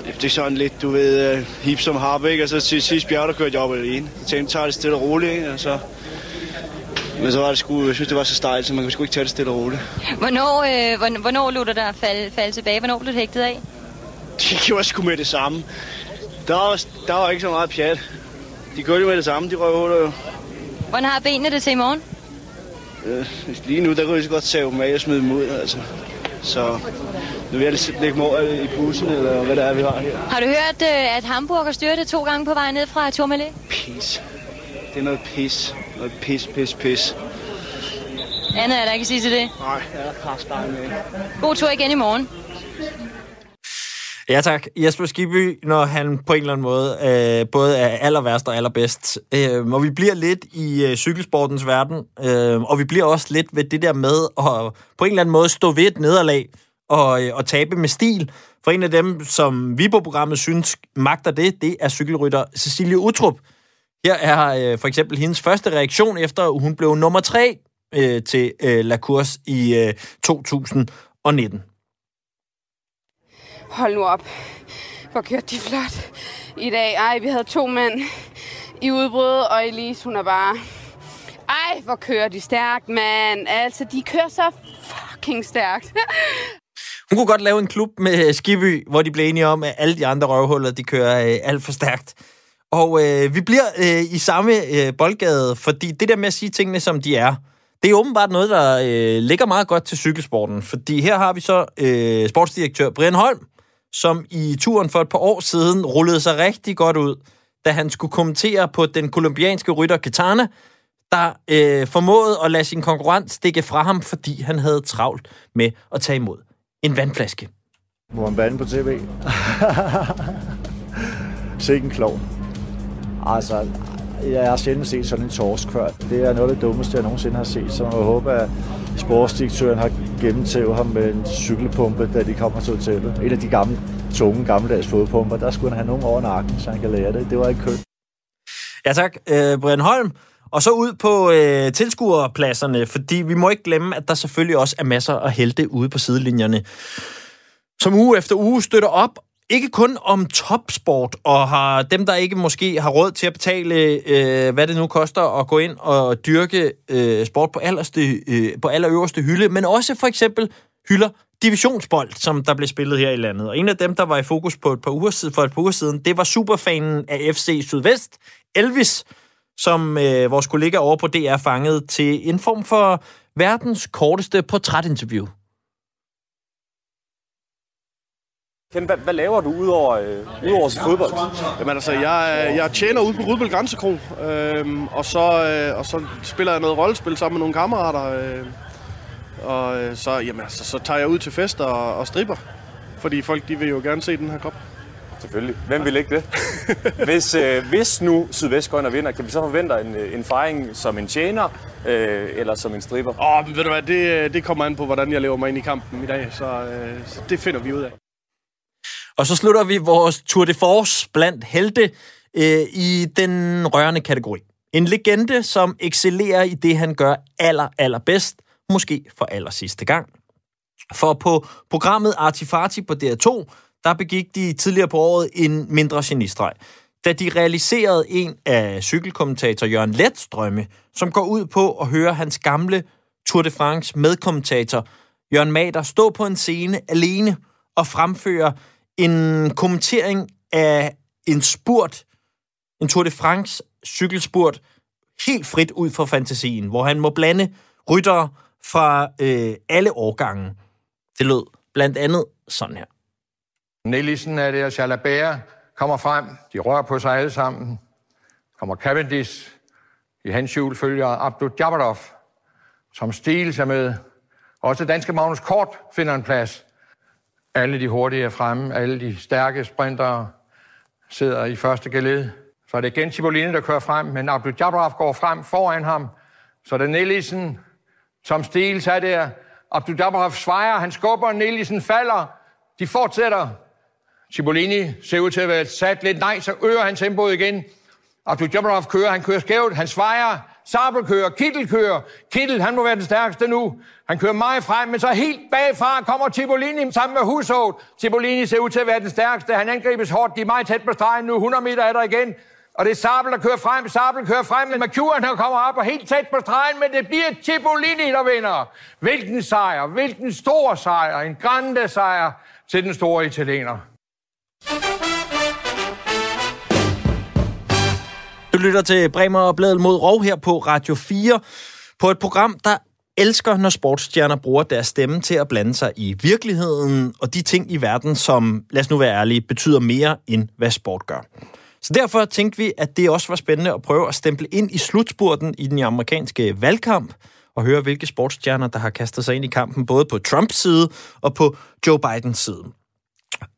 Det er sådan lidt, du ved, uh, hip som harp, ikke? Og så til sidst bjerg, der kørte jeg op alene. Så tænkte jeg, tager det stille og roligt, ikke? Og så... Men så var det sgu, jeg synes, det var så stejlt, så man kan sgu ikke tage det stille og roligt. Hvornår, øh, hvornår lå du der falde, falde tilbage? Hvornår blev du hægtet af? Det gjorde sgu med det samme. Der var, der var ikke så meget pjat. De gjorde det med det samme, de røvhuller jo. Hvordan har benene det til i morgen? Øh, lige nu, der kunne jeg så godt tage dem af og smide dem ud, altså. Så nu vil jeg lægge mig over i bussen, eller hvad det er, vi har her. Har du hørt, øh, at Hamburg har styrtet to gange på vej ned fra Tourmalet? Pis. Det er noget pis. Noget pis, pis, pis. Andet er der ikke at sige til det. Nej, jeg er kraftbar med. God tur igen i morgen. Ja tak. Jesper Skibby, når han på en eller anden måde øh, både er aller værst og allerbedst. Øh, og vi bliver lidt i øh, cykelsportens verden, øh, og vi bliver også lidt ved det der med at på en eller anden måde stå ved et nederlag og, øh, og tabe med stil. For en af dem, som vi på programmet synes magter det, det er cykelrytter Cecilie Utrup. Her er øh, for eksempel hendes første reaktion efter, hun blev nummer tre øh, til øh, La Course i øh, 2019. Hold nu op. hvor kørte de flot i dag. Ej, vi havde to mænd i udbrud, og Elise, hun er bare... Ej, hvor kører de stærkt, mand. Altså, de kører så fucking stærkt. Hun kunne godt lave en klub med øh, Skiby, hvor de blev enige om, at alle de andre røvhuller, de kører øh, alt for stærkt. Og øh, vi bliver øh, i samme øh, boldgade, fordi det der med at sige tingene, som de er, det er åbenbart noget, der øh, ligger meget godt til cykelsporten. Fordi her har vi så øh, sportsdirektør Brian Holm, som i turen for et par år siden rullede sig rigtig godt ud, da han skulle kommentere på den kolumbianske rytter Katana, der øh, formåede at lade sin konkurrent stikke fra ham, fordi han havde travlt med at tage imod en vandflaske. Må man bande på tv? Sikke en klog. Altså, jeg har sjældent set sådan en torsk før. Det er noget af det dummeste, jeg nogensinde har set, så jeg håber, at sportsdirektøren har gennemtævet ham med en cykelpumpe, da de kommer til hotellet. En af de gamle, tunge, gammeldags fodpumper. Der skulle han have nogen over nakken, så han kan lære det. Det var ikke køn. Ja tak, øh, Brian Holm. Og så ud på øh, tilskuerpladserne, fordi vi må ikke glemme, at der selvfølgelig også er masser af helte ude på sidelinjerne, som uge efter uge støtter op ikke kun om topsport, og har dem, der ikke måske har råd til at betale, øh, hvad det nu koster at gå ind og dyrke øh, sport på, allerste, øh, på allerøverste hylde, men også for eksempel hylder divisionsbold, som der blev spillet her i landet. Og en af dem, der var i fokus på et par uger siden, for et par uger siden, det var superfanen af FC Sydvest, Elvis, som øh, vores kollega over på DR fangede til en form for verdens korteste portrætinterview. Ken, hvad, hvad laver du udover, øh, udover til fodbold? Jamen altså, jeg, jeg tjener ude på Rudbøl Grænsekro, øh, og, så, øh, og så spiller jeg noget rollespil sammen med nogle kammerater. Øh, og øh, så, jamen, altså, så tager jeg ud til fester og, og stripper, fordi folk de vil jo gerne se den her kop. Selvfølgelig. Hvem vil ikke det? hvis, øh, hvis nu Sydvest går ind og vinder, kan vi så forvente en, øh, en fejring som en tjener øh, eller som en stripper? Åh, oh, ved du hvad, det, det kommer an på, hvordan jeg lever mig ind i kampen i dag, så, øh, så det finder vi ud af. Og så slutter vi vores Tour de Force blandt helte øh, i den rørende kategori. En legende, som excellerer i det, han gør aller, allerbedst, måske for aller sidste gang. For på programmet Artifati på DR2, der begik de tidligere på året en mindre genistreg, da de realiserede en af cykelkommentator Jørgen Lets drømme, som går ud på at høre hans gamle Tour de France medkommentator Jørgen Mader stå på en scene alene og fremføre en kommentering af en spurt, en Tour de France cykelspurt, helt frit ud fra fantasien, hvor han må blande ryttere fra øh, alle årgange. Det lød blandt andet sådan her. Nielsen er det, og Jalabert kommer frem. De rører på sig alle sammen. Kommer Cavendish. I hans hjul følger Abdul Jabbarov, som stil sig med. Også danske Magnus Kort finder en plads. Alle de hurtige er fremme, alle de stærke sprintere sidder i første geled. Så er det igen Cipollini, der kører frem, men Abdul Jabbarov går frem foran ham. Så er det Nielsen, som stiles er der. Abdul Jabbarov svejer, han skubber, Nielsen falder. De fortsætter. Cipollini ser ud til at være sat lidt nej, så øger han tempoet igen. Abdul Jabbarov kører, han kører skævt, han svejer. Sabel kører, Kittel kører. Kittel, han må være den stærkeste nu. Han kører meget frem, men så helt bagfra kommer Cipollini sammen med Hushovd. Cipollini ser ud til at være den stærkeste. Han angribes hårdt. De er meget tæt på stregen nu. 100 meter er der igen. Og det er Sabel, der kører frem. Sabel kører frem, men McEwan han kommer op og helt tæt på stregen, men det bliver Cipollini, der vinder. Hvilken sejr, hvilken stor sejr, en grande sejr til den store italiener. Du lytter til Bremer og Bladel mod Rov her på Radio 4, på et program, der elsker, når sportsstjerner bruger deres stemme til at blande sig i virkeligheden og de ting i verden, som, lad os nu være ærlige, betyder mere end hvad sport gør. Så derfor tænkte vi, at det også var spændende at prøve at stemple ind i slutspurten i den amerikanske valgkamp, og høre, hvilke sportsstjerner, der har kastet sig ind i kampen, både på Trumps side og på Joe Bidens side.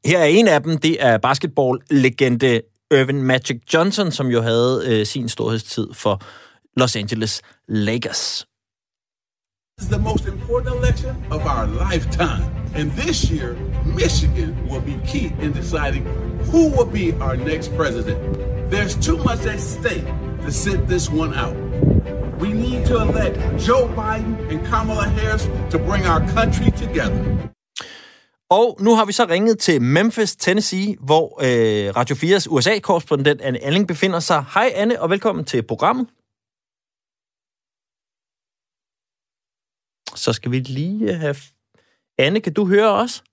Her er en af dem, det er basketball-legende Irvin Magic Johnson, som jo havde øh, sin storhedstid for Los Angeles Lakers. This is the most important election of our lifetime. And this year, Michigan will be key in deciding who will be our next president. There's too much at stake to sit this one out. We need to elect Joe Biden and Kamala Harris to bring our country together. Og nu har vi så ringet til Memphis, Tennessee, hvor øh, Radio 4's USA-korrespondent Anne Alling befinder sig. Hej Anne, og velkommen til programmet. Så skal vi lige have... Anne, kan du høre os?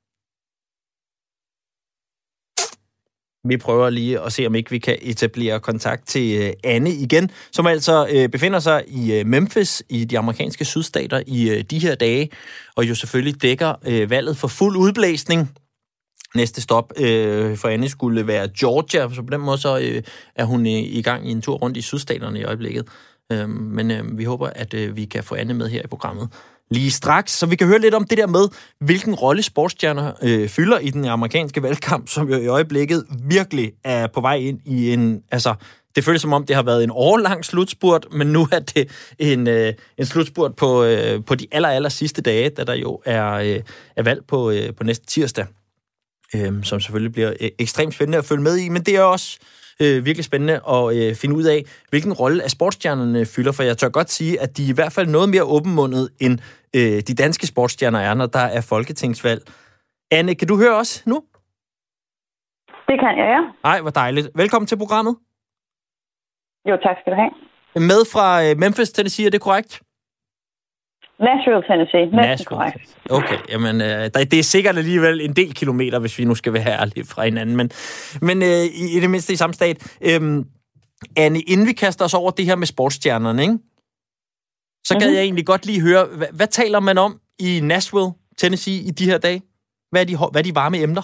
Vi prøver lige at se, om ikke vi kan etablere kontakt til øh, Anne igen, som altså øh, befinder sig i øh, Memphis i de amerikanske sydstater i de her dage, og jo selvfølgelig dækker valget for fuld udblæsning. Næste stop øh, for Anne skulle være Georgia, så på den måde så øh, er hun øh, i gang i en tur rundt i sydstaterne i øjeblikket. Øh, men øh, vi håber, at øh, vi kan få Anne med her i programmet lige straks, så vi kan høre lidt om det der med, hvilken rolle sportsstjerner øh, fylder i den amerikanske valgkamp, som jo i øjeblikket virkelig er på vej ind i en, altså, det føles som om, det har været en årlang slutspurt, men nu er det en, øh, en slutspurt på, øh, på de aller, aller sidste dage, da der jo er, øh, er valg på, øh, på næste tirsdag, øh, som selvfølgelig bliver øh, ekstremt spændende at følge med i, men det er også øh, virkelig spændende at øh, finde ud af, hvilken rolle af sportsstjernerne fylder, for jeg tør godt sige, at de er i hvert fald noget mere åbenmundet, end øh, de danske sportsstjerner er, når der er folketingsvalg. Anne, kan du høre os nu? Det kan jeg, ja. Nej, hvor dejligt. Velkommen til programmet. Jo, tak skal du have. Med fra øh, Memphis, Tennessee, er det korrekt? Nashville, Tennessee. Næsten Nashville. korrekt. Okay, jamen, øh, der- det er sikkert alligevel en del kilometer, hvis vi nu skal være ærlige fra hinanden, men, men øh, i, i det mindste i samme stat. Øhm, Anne, inden vi kaster os over det her med sportsstjernerne, ikke? så gad Mhm. jeg egentlig godt lige høre, hvad, hvad taler man om i Nashville, Tennessee i de her dage? Hvad er de, hvad er de varme emner?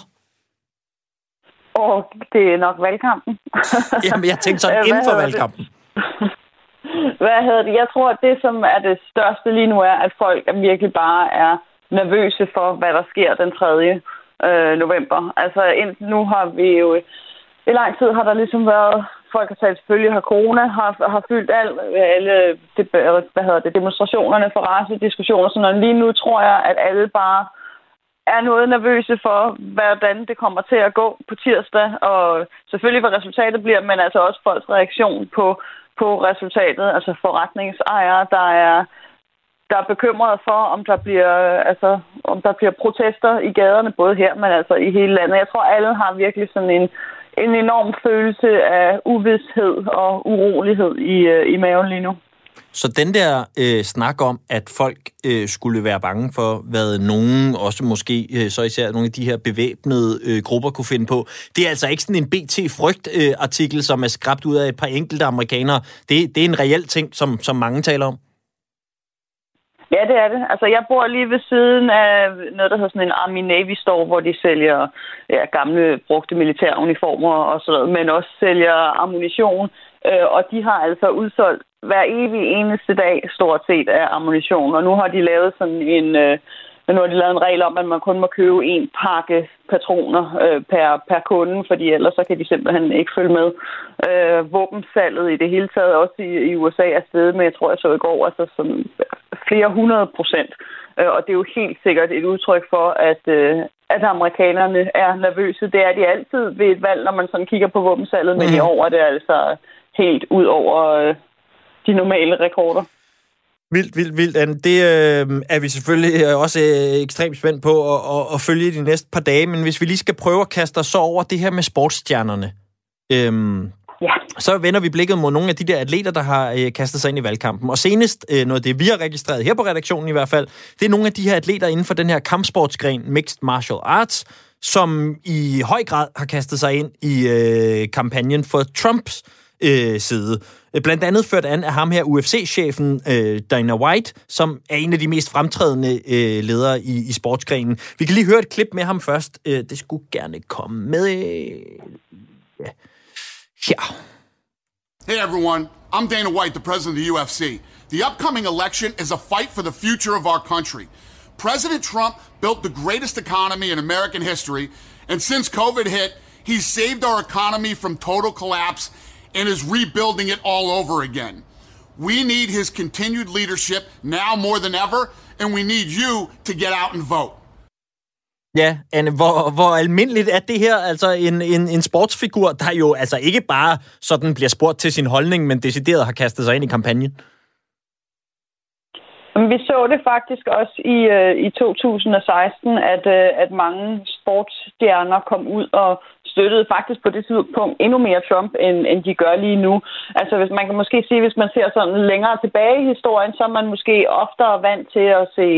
Og det er nok valgkampen. Jamen, jeg tænkte sådan Øh, inden for valgkampen. Hvad hedder det? Jeg tror, at det, som er det største lige nu, er, at folk virkelig bare er nervøse for, hvad der sker den 3. Øh, november. Altså, indtil nu har vi jo... I lang tid har der ligesom været... Folk har talt selvfølgelig, har corona har, har fyldt alt, alle det, hvad hedder det, demonstrationerne for racediskussioner. Sådan noget. Lige nu tror jeg, at alle bare er noget nervøse for, hvordan det kommer til at gå på tirsdag, og selvfølgelig hvad resultatet bliver, men altså også folks reaktion på, på resultatet, altså forretningsejere, der er der er bekymrede for, om der bliver altså om der bliver protester i gaderne, både her, men altså i hele landet. Jeg tror, alle har virkelig sådan en, en enorm følelse af uvidshed og urolighed i, øh, i maven lige nu. Så den der øh, snak om, at folk øh, skulle være bange for, hvad nogen, også måske øh, så især nogle af de her bevæbnede øh, grupper kunne finde på, det er altså ikke sådan en BT-frygt-artikel, som er skrabt ud af et par enkelte amerikanere. Det, det er en reel ting, som, som mange taler om. Ja, det er det. Altså, jeg bor lige ved siden af noget, der hedder sådan en Army Navy Store, hvor de sælger ja, gamle, brugte militæruniformer og sådan noget, men også sælger ammunition. Øh, og de har altså udsolgt hver evig eneste dag stort set af ammunition. Og nu har de lavet sådan en... Øh, men nu har de lavet en regel om, at man kun må købe en pakke patroner øh, per, per kunde, fordi ellers så kan de simpelthen ikke følge med. Øh, våbensalget i det hele taget, også i, i USA, er steget med, jeg tror jeg så i går, altså sådan flere hundrede procent. Øh, og det er jo helt sikkert et udtryk for, at, øh, at amerikanerne er nervøse. Det er de altid ved et valg, når man sådan kigger på våbensalget, men i år er det altså helt ud over øh, de normale rekorder. Vildt, vildt, vildt, Anne. Det øh, er vi selvfølgelig øh, også øh, ekstremt spændt på at, at, at følge de næste par dage, men hvis vi lige skal prøve at kaste os så over det her med sportsstjernerne, øhm, ja. så vender vi blikket mod nogle af de der atleter, der har øh, kastet sig ind i valgkampen. Og senest, øh, noget af det vi har registreret her på redaktionen i hvert fald, det er nogle af de her atleter inden for den her kampsportsgren, Mixed Martial Arts, som i høj grad har kastet sig ind i øh, kampagnen for Trumps øh, side. Øh, blandt andet ført an af ham her, UFC-chefen øh, Dana White, som er en af de mest fremtrædende øh, ledere i, i sportsgrenen. Vi kan lige høre et klip med ham først. Øh, det skulle gerne komme med. Ja. Her. Hey everyone, I'm Dana White, the president of the UFC. The upcoming election is a fight for the future of our country. President Trump built the greatest economy in American history, and since COVID hit, he's saved our economy from total collapse and is rebuilding it all over again. We need his continued leadership now more than ever, and we need you to get out and vote. Ja, Anne, hvor, hvor almindeligt er det her? Altså en, en, en sportsfigur, der jo altså ikke bare sådan bliver spurgt til sin holdning, men decideret har kastet sig ind i kampagnen. Vi så det faktisk også i, øh, i 2016, at, øh, at mange sportsstjerner kom ud og støttede faktisk på det tidspunkt endnu mere Trump, end, end de gør lige nu. Altså hvis man kan måske sige, hvis man ser sådan længere tilbage i historien, så er man måske oftere vant til at se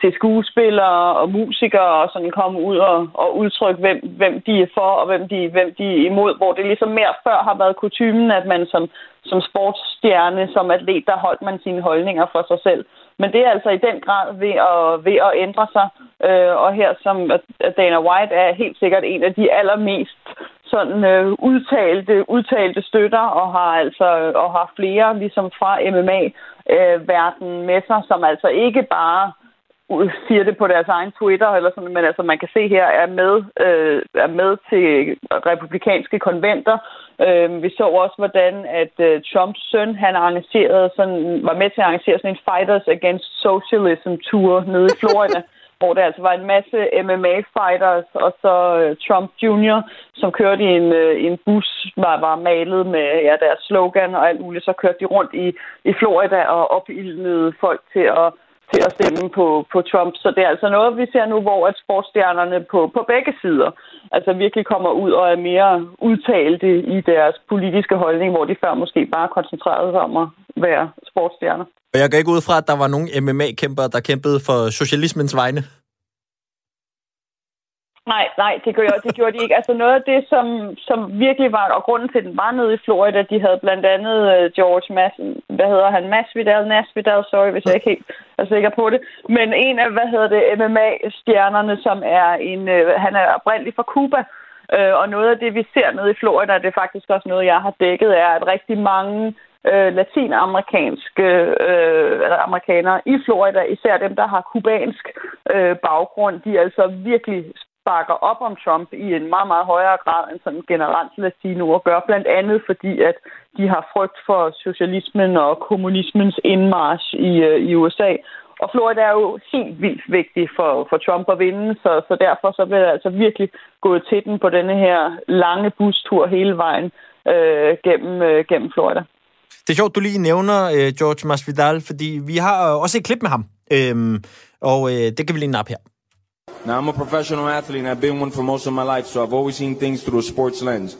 se skuespillere og musikere og sådan komme ud og, og udtrykke, hvem, hvem de er for og hvem de, hvem de er imod, hvor det ligesom mere før har været kutumen, at man som, som sportsstjerne, som atlet, der holdt man sine holdninger for sig selv. Men det er altså i den grad ved at, ved at ændre sig. Øh, og her som Dana White er helt sikkert en af de allermest sådan øh, udtalte, udtalte støtter og har altså og har flere ligesom fra MMA øh, verden med sig, som altså ikke bare siger det på deres egen Twitter, eller sådan, men altså man kan se her, er med, øh, er med til republikanske konventer. Øh, vi så også, hvordan at øh, Trumps søn, han arrangerede sådan, var med til at arrangere sådan en Fighters Against Socialism tour nede i Florida. hvor der altså var en masse MMA-fighters, og så øh, Trump Jr., som kørte i en, øh, en bus, var, var malet med ja, deres slogan og alt muligt. Så kørte de rundt i, i Florida og opildnede folk til at til at stemme på, på Trump. Så det er altså noget, vi ser nu, hvor at sportsstjernerne på, på begge sider altså virkelig kommer ud og er mere udtalte i deres politiske holdning, hvor de før måske bare koncentrerede sig om at være sportsstjerner. Og jeg går ikke ud fra, at der var nogen MMA-kæmpere, der kæmpede for socialismens vegne. Nej, nej, det gjorde, det gjorde de ikke. Altså noget af det, som, som virkelig var, og grunden til, at den var nede i Florida, de havde blandt andet øh, George Mass, hvad hedder han, Masvidal, Nasvidal, sorry, hvis jeg ikke helt er sikker på det. Men en af, hvad hedder det, MMA-stjernerne, som er en, øh, han er oprindelig fra Cuba, øh, og noget af det, vi ser nede i Florida, det er faktisk også noget, jeg har dækket, er, at rigtig mange øh, latinamerikanske øh, amerikanere i Florida, især dem, der har kubansk øh, baggrund, de er altså virkelig bakker op om Trump i en meget, meget højere grad end sådan generelt latinoer gør, blandt andet fordi, at de har frygt for socialismen og kommunismens indmarsch i, øh, i USA. Og Florida er jo helt vildt vigtig for, for Trump at vinde, så, så derfor så vil jeg altså virkelig gå til den på denne her lange bustur hele vejen øh, gennem, øh, gennem Florida. Det er sjovt, du lige nævner øh, George Masvidal, fordi vi har øh, også et klip med ham, øhm, og øh, det kan vi lige nappe her. Now, I'm a professional athlete and I've been one for most of my life, so I've always seen things through a sports lens.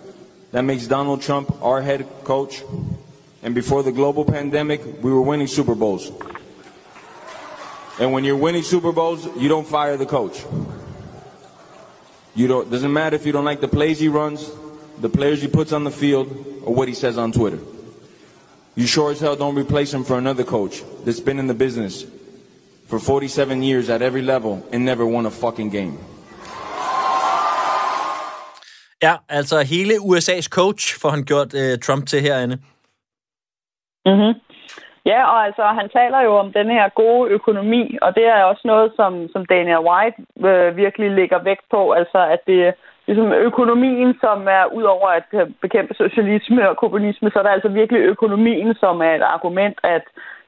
That makes Donald Trump our head coach. And before the global pandemic, we were winning Super Bowls. And when you're winning Super Bowls, you don't fire the coach. You don't, doesn't matter if you don't like the plays he runs, the players he puts on the field, or what he says on Twitter. You sure as hell don't replace him for another coach that's been in the business for 47 years at every level and never won a fucking game. Ja, altså hele USA's coach får han gjort uh, Trump til herinde. Mm-hmm. Ja, og altså han taler jo om den her gode økonomi, og det er også noget, som, som Daniel White øh, virkelig lægger vægt på, altså at det ligesom økonomien, som er ud over at øh, bekæmpe socialisme og kommunisme, så er der altså virkelig økonomien, som er et argument, at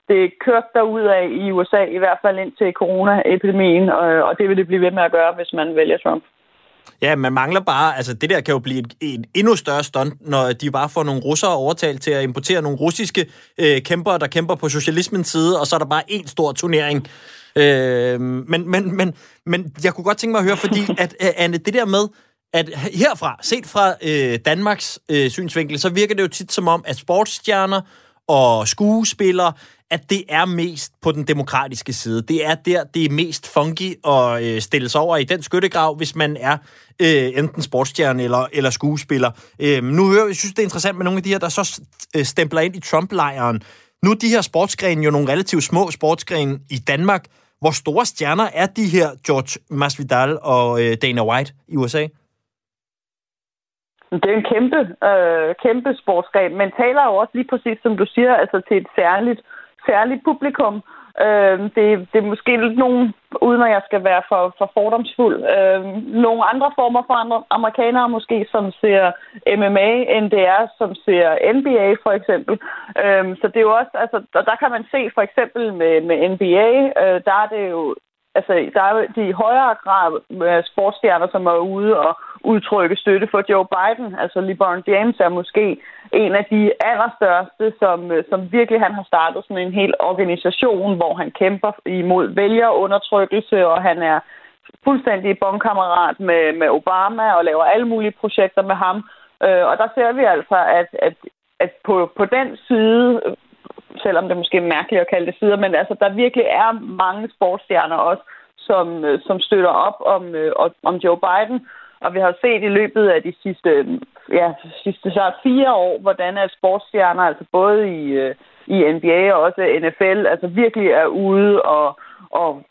det kørte derud af i USA, i hvert fald indtil coronaepidemien, og, og det vil det blive ved med at gøre, hvis man vælger Trump. Ja, man mangler bare, altså det der kan jo blive et, et endnu større stunt, når de bare får nogle russere overtalt til at importere nogle russiske øh, kæmpere, der kæmper på socialismens side, og så er der bare en stor turnering. Øh, men, men, men, men jeg kunne godt tænke mig at høre, fordi at, øh, Anne, det der med, at herfra, set fra øh, Danmarks øh, synsvinkel, så virker det jo tit som om, at sportsstjerner og skuespillere at det er mest på den demokratiske side. Det er der, det er mest funky at øh, stille sig over i den skyttegrav, hvis man er øh, enten sportsstjerne eller, eller skuespiller. Øh, nu hører jeg synes, det er interessant med nogle af de her, der så øh, stempler ind i Trump-lejren. Nu er de her sportsgrene jo nogle relativt små sportsgrene i Danmark. Hvor store stjerner er de her George Masvidal og øh, Dana White i USA? Det er en kæmpe, øh, kæmpe sportsgren, men taler jo også lige præcis, som du siger, altså til et særligt særligt publikum. Øh, det, det er måske lidt nogen, uden at jeg skal være for, for fordomsfuld, øh, nogle andre former for andre amerikanere måske, som ser MMA, end det er, som ser NBA for eksempel. Øh, så det er jo også, altså, og der kan man se for eksempel med, med NBA, øh, der er det jo altså, der er de i højere grad øh, sportsstjerner, som er ude og udtrykke støtte for Joe Biden. Altså LeBron James er måske en af de allerstørste, som, øh, som virkelig han har startet sådan en hel organisation, hvor han kæmper imod vælgerundertrykkelse, og han er fuldstændig bondkammerat med, med Obama og laver alle mulige projekter med ham. Øh, og der ser vi altså, at, at, at på, på den side, selvom det måske er mærkeligt at kalde det sider, men altså, der virkelig er mange sportsstjerner også, som, øh, som støtter op om, øh, om Joe Biden. Og vi har set i løbet af de sidste, øhm, ja, sidste så fire år, hvordan at sportsstjerner, altså både i, øh, i NBA og også NFL, altså virkelig er ude og, og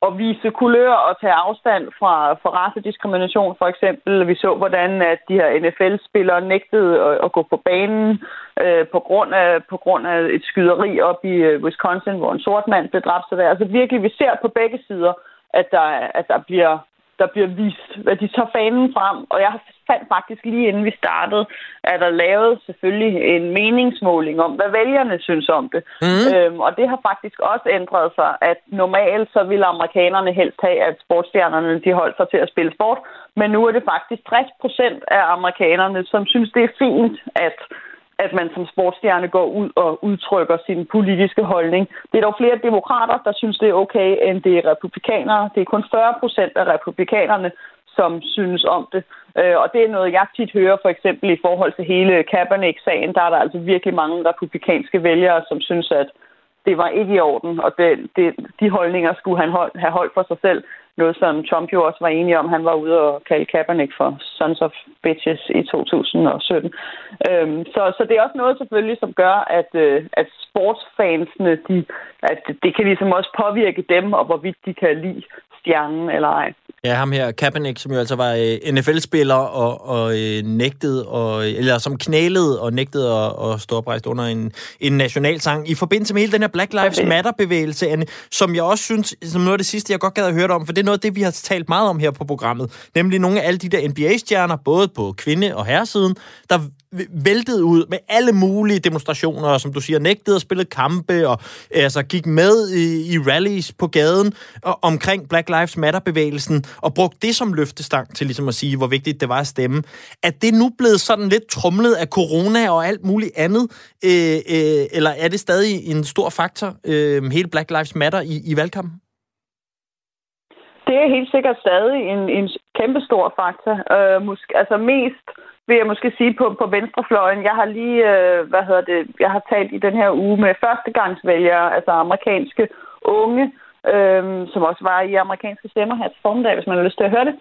og vise kulør og tage afstand fra, fra racediskrimination, for eksempel. Vi så, hvordan at de her NFL-spillere nægtede at, at gå på banen øh, på, grund af, på grund af et skyderi op i øh, Wisconsin, hvor en sort mand blev dræbt. Så der. Altså virkelig, vi ser på begge sider, at der, at der bliver der bliver vist, at de tager fanen frem. Og jeg fandt faktisk lige inden vi startede, at der lavet selvfølgelig en meningsmåling om, hvad vælgerne synes om det. Mm. Øhm, og det har faktisk også ændret sig, at normalt så ville amerikanerne helst have, at sportsstjernerne de holdt sig til at spille sport. Men nu er det faktisk 60 procent af amerikanerne, som synes, det er fint, at at man som sportsstjerne går ud og udtrykker sin politiske holdning. Det er dog flere demokrater, der synes, det er okay, end det er republikanere. Det er kun 40 procent af republikanerne, som synes om det. Øh, og det er noget, jeg tit hører for eksempel i forhold til hele Kaepernick-sagen. Der er der altså virkelig mange republikanske vælgere, som synes, at det var ikke i orden, og det, det, de holdninger skulle han hold, have holdt for sig selv. Noget, som Trump jo også var enig om. Han var ude og kalde Kaepernick for Sons of Bitches i 2017. Øhm, så, så det er også noget selvfølgelig, som gør, at, øh, at sportsfansene, de, at det kan ligesom også påvirke dem, og hvorvidt de kan lide stjernen eller ej. Ja, ham her, Kaepernick, som jo altså var øh, NFL-spiller og, og øh, nægtede, og, eller som knælede og nægtede at, at stå oprejst under en, en nationalsang. I forbindelse med hele den her Black Lives Matter-bevægelse, Anne, som jeg også synes, som noget af det sidste, jeg godt gad at høre om, for det er noget af det, vi har talt meget om her på programmet, nemlig nogle af alle de der NBA-stjerner, både på kvinde- og herresiden, der væltede ud med alle mulige demonstrationer, og som du siger, nægtede at spille kampe, og altså gik med i, i rallies på gaden og, omkring Black Lives Matter-bevægelsen, og brugte det som løftestang til ligesom at sige, hvor vigtigt det var at stemme. Er det nu blevet sådan lidt trumlet af corona og alt muligt andet, øh, øh, eller er det stadig en stor faktor, øh, hele Black Lives Matter i, i valgkampen? Det er helt sikkert stadig en, en kæmpe stor faktor. Øh, måske, altså mest vil jeg måske sige på, på venstrefløjen. Jeg har lige, øh, hvad hedder det, jeg har talt i den her uge med førstegangsvælgere, altså amerikanske unge, øhm, som også var i amerikanske stemmer her til formiddag, hvis man har lyst til at høre det.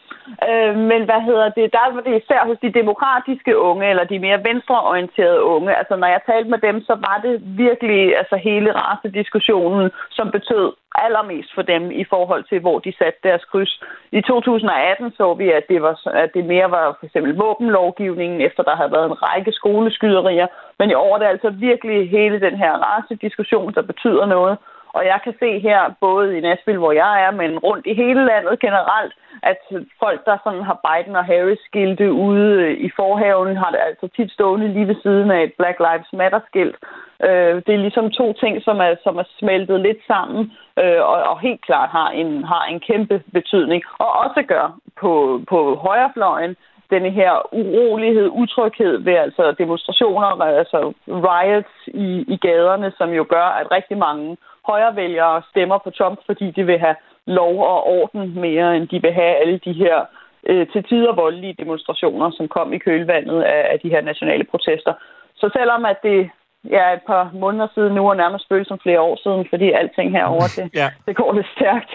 Øhm, men hvad hedder det, der var det især hos de demokratiske unge, eller de mere venstreorienterede unge. Altså når jeg talte med dem, så var det virkelig altså hele racediskussionen, som betød allermest for dem i forhold til, hvor de satte deres kryds. I 2018 så vi, at det, var, at det mere var for eksempel våbenlovgivningen, efter der havde været en række skoleskyderier. Men i år er det altså virkelig hele den her racediskussion, der betyder noget. Og jeg kan se her, både i Nashville, hvor jeg er, men rundt i hele landet generelt, at folk, der sådan har Biden og Harris-skilte ude øh, i forhaven, har det altså tit stående lige ved siden af et Black Lives Matter-skilt. Øh, det er ligesom to ting, som er, som er smeltet lidt sammen, øh, og, og helt klart har en, har en kæmpe betydning. Og også gør på, på højrefløjen, denne her urolighed, utryghed ved altså demonstrationer, altså riots i, i gaderne, som jo gør, at rigtig mange højrevælgere stemmer på Trump, fordi de vil have lov og orden mere, end de vil have alle de her øh, til tider voldelige demonstrationer, som kom i kølvandet af, af de her nationale protester. Så selvom at det ja, et par måneder siden nu, og nærmest føles som flere år siden, fordi alting herover det, ja. det går lidt stærkt.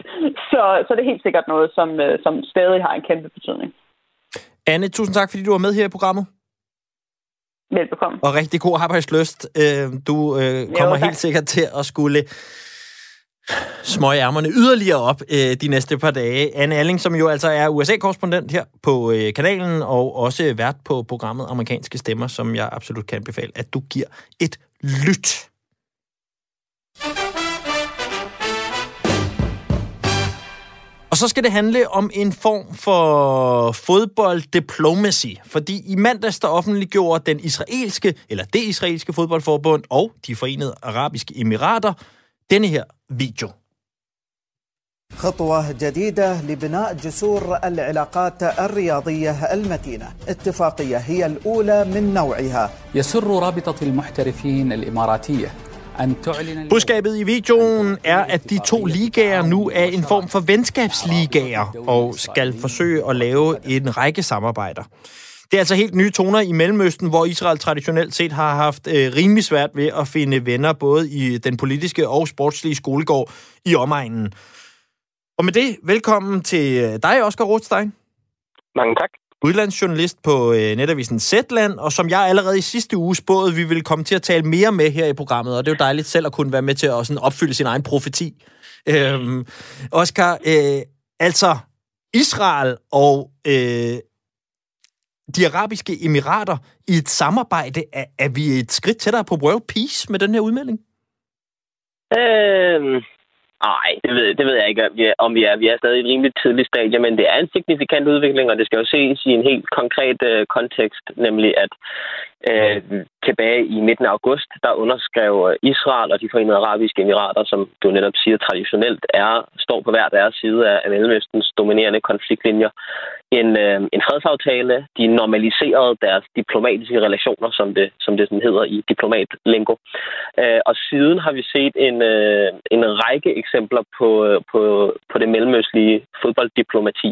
Så, så det er helt sikkert noget, som, øh, som stadig har en kæmpe betydning. Anne, tusind tak, fordi du var med her i programmet. Velbekomme. Og rigtig god arbejdsløst. Øh, du øh, kommer jo, helt sikkert til at skulle smøge ærmerne yderligere op øh, de næste par dage. Anne Alling, som jo altså er USA-korrespondent her på øh, kanalen, og også vært på programmet Amerikanske Stemmer, som jeg absolut kan anbefale, at du giver et lyt. Og så skal det handle om en form for fodbolddiplomacy, fordi i mandags der offentliggjorde den israelske, eller det israelske fodboldforbund og de forenede arabiske emirater denne her video. خطوة جديدة لبناء جسور العلاقات الرياضية المتينة اتفاقية هي الأولى من نوعها يسر رابطة المحترفين الإماراتية أن تعلن Budskabet i videoen er, at de to ligaer nu er en form for venskabsligaer og skal forsøge at lave en række samarbejder. Det er altså helt nye toner i Mellemøsten, hvor Israel traditionelt set har haft øh, rimelig svært ved at finde venner både i den politiske og sportslige skolegård i omegnen. Og med det, velkommen til øh, dig, Oscar Rothstein. Mange tak. Udlandsjournalist på øh, netavisen Zetland, og som jeg allerede i sidste uge spåede, vi ville komme til at tale mere med her i programmet, og det er jo dejligt selv at kunne være med til at sådan opfylde sin egen profeti. Øhm, Oscar, øh, altså Israel og øh, de arabiske emirater i et samarbejde, er, er vi et skridt tættere på world peace med den her udmelding? Øhm, nej, det ved, det ved jeg ikke, om vi, er, om vi er. Vi er stadig i et rimelig tidligt stadie, men det er en signifikant udvikling, og det skal jo ses i en helt konkret øh, kontekst, nemlig at øh, tilbage i midten af august, der underskrev øh, Israel og de forenede arabiske emirater, som du netop siger traditionelt er, står på hver deres side af Mellemøstens dominerende konfliktlinjer, en, øh, en fredsaftale. De normaliserede deres diplomatiske relationer, som det, som det sådan hedder i diplomatlingo. Øh, og siden har vi set en, øh, en række eksempler på, øh, på, på det mellemøstlige fodbolddiplomati,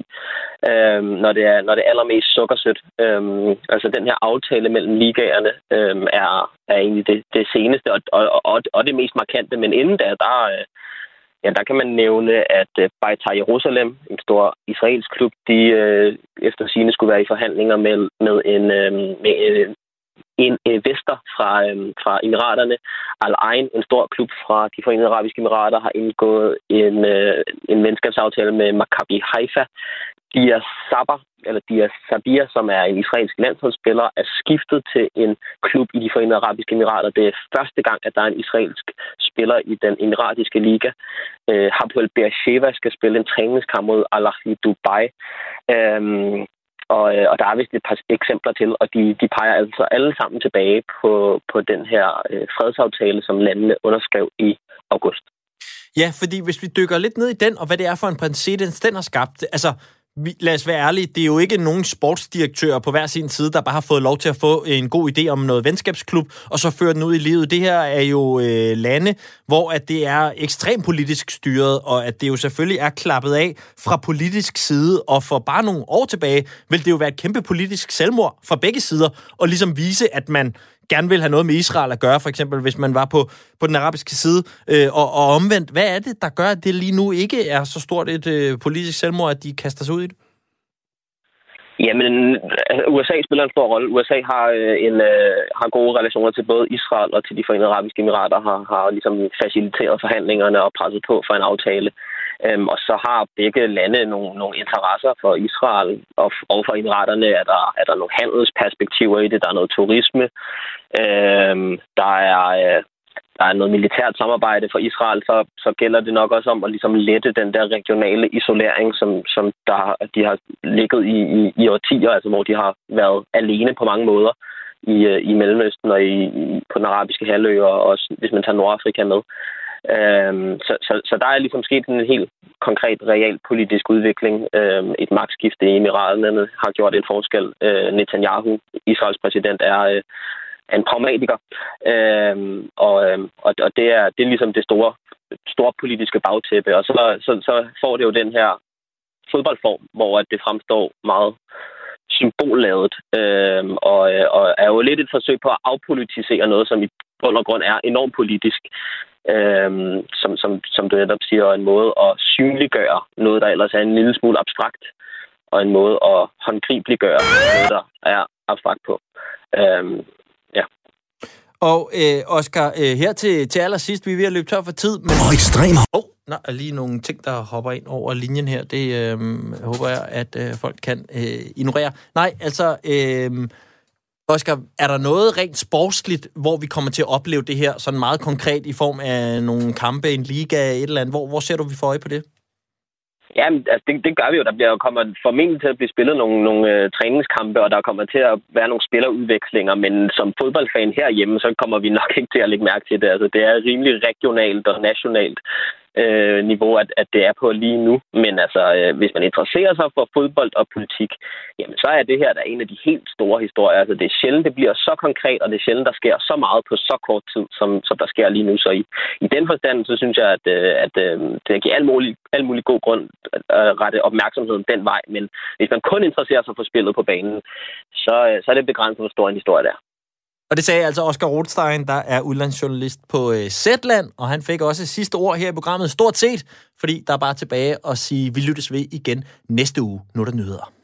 øh, når, det er, når det er allermest sukkersødt. Øh, altså den her aftale mellem ligaerne øh, er, er egentlig det, det seneste og, og, og, og det mest markante. Men inden da, der, øh, ja, der kan man nævne, at øh, Beitar Jerusalem, en stor israelsk klub, de øh, efter sine skulle være i forhandlinger med, med en, øhm, øh, med en, øh, en investor fra, øh, fra Emiraterne. Al Ain, en stor klub fra de forenede arabiske emirater, har indgået en, øh, en venskabsaftale med Maccabi Haifa. Dia Sabah, eller Dia Sabir, som er en israelsk landsholdsspiller, er skiftet til en klub i de forenede arabiske emirater. Det er første gang, at der er en israelsk spiller i den emiratiske liga. Øh, Hapoel Beersheva skal spille en træningskamp mod Al i Dubai. Øhm, og, øh, og der er vist et par eksempler til, og de, de peger altså alle sammen tilbage på, på den her øh, fredsaftale, som landene underskrev i august. Ja, fordi hvis vi dykker lidt ned i den, og hvad det er for en præcedens, den har skabt. Altså, vi, lad os være ærlige, det er jo ikke nogen sportsdirektør på hver sin side, der bare har fået lov til at få en god idé om noget venskabsklub, og så føre den ud i livet. Det her er jo øh, lande, hvor at det er ekstremt politisk styret, og at det jo selvfølgelig er klappet af fra politisk side, og for bare nogle år tilbage vil det jo være et kæmpe politisk selvmord fra begge sider, og ligesom vise, at man gerne vil have noget med Israel at gøre, for eksempel hvis man var på, på den arabiske side, øh, og, og omvendt. Hvad er det, der gør, at det lige nu ikke er så stort et øh, politisk selvmord, at de kaster sig ud i det? Jamen, altså, USA spiller en stor rolle. USA har, øh, en, øh, har gode relationer til både Israel og til de forenede arabiske emirater, har, har ligesom faciliteret forhandlingerne og presset på for en aftale. Øhm, og så har begge lande nogle, nogle interesser for Israel, og, og for indretterne. er der, er der nogle handelsperspektiver i det, der er noget turisme, øhm, der er... Øh, der er noget militært samarbejde for Israel, så, så gælder det nok også om at ligesom lette den der regionale isolering, som, som der, de har ligget i, i, i årtier, altså hvor de har været alene på mange måder i, øh, i Mellemøsten og i, på den arabiske halvø, og også hvis man tager Nordafrika med. Øhm, så, så, så der er ligesom sket en helt konkret realpolitisk udvikling. Øhm, et magtskifte i Emiraterne har gjort en forskel. Øh, Netanyahu, Israels præsident, er, øh, er en pragmatiker. Øhm, og, øhm, og, og det, er, det er ligesom det store, store politiske bagtæppe. Og så, så, så får det jo den her fodboldform, hvor det fremstår meget symbolladet, øhm, og, øh, og er jo lidt et forsøg på at afpolitisere noget, som i bund og grund er enormt politisk, øhm, som, som, som du netop siger, er en måde at synliggøre noget, der ellers er en lille smule abstrakt, og en måde at håndgribeligøre noget, der er abstrakt på. Øhm, ja. Og øh, Oscar, øh, her til, til allersidst, vi er ved at løbe tør for tid. Men... Og ekstremer. Oh, der er lige nogle ting, der hopper ind over linjen her. Det øh, håber jeg, at øh, folk kan øh, ignorere. Nej, altså... Øh, Oscar, er der noget rent sportsligt, hvor vi kommer til at opleve det her sådan meget konkret i form af nogle kampe, en liga, et eller andet? Hvor, hvor ser du, vi får øje på det? Ja, altså det, det gør vi jo. Der bliver kommer formentlig til at blive spillet nogle, nogle øh, træningskampe, og der kommer til at være nogle spillerudvekslinger, men som fodboldfan herhjemme, så kommer vi nok ikke til at lægge mærke til det. Altså, det er rimelig regionalt og nationalt øh, niveau, at, at det er på lige nu. Men altså, øh, hvis man interesserer sig for fodbold og politik, jamen så er det her der en af de helt store historier. Altså, det er sjældent, det bliver så konkret, og det er sjældent, der sker så meget på så kort tid, som, som der sker lige nu. Så i, i den forstand, så synes jeg, at, øh, at, øh, det giver al mulig, al mulig god grund øh, at rette opmærksomheden den vej. Men hvis man kun interesserer sig for spillet på banen, så, øh, så er det begrænset, hvor stor en historie der. Og det sagde altså Oscar Rothstein, der er udlandsjournalist på øh, Zetland, og han fik også sidste ord her i programmet stort set, fordi der er bare tilbage at sige, vi lyttes ved igen næste uge. Nu der nyheder.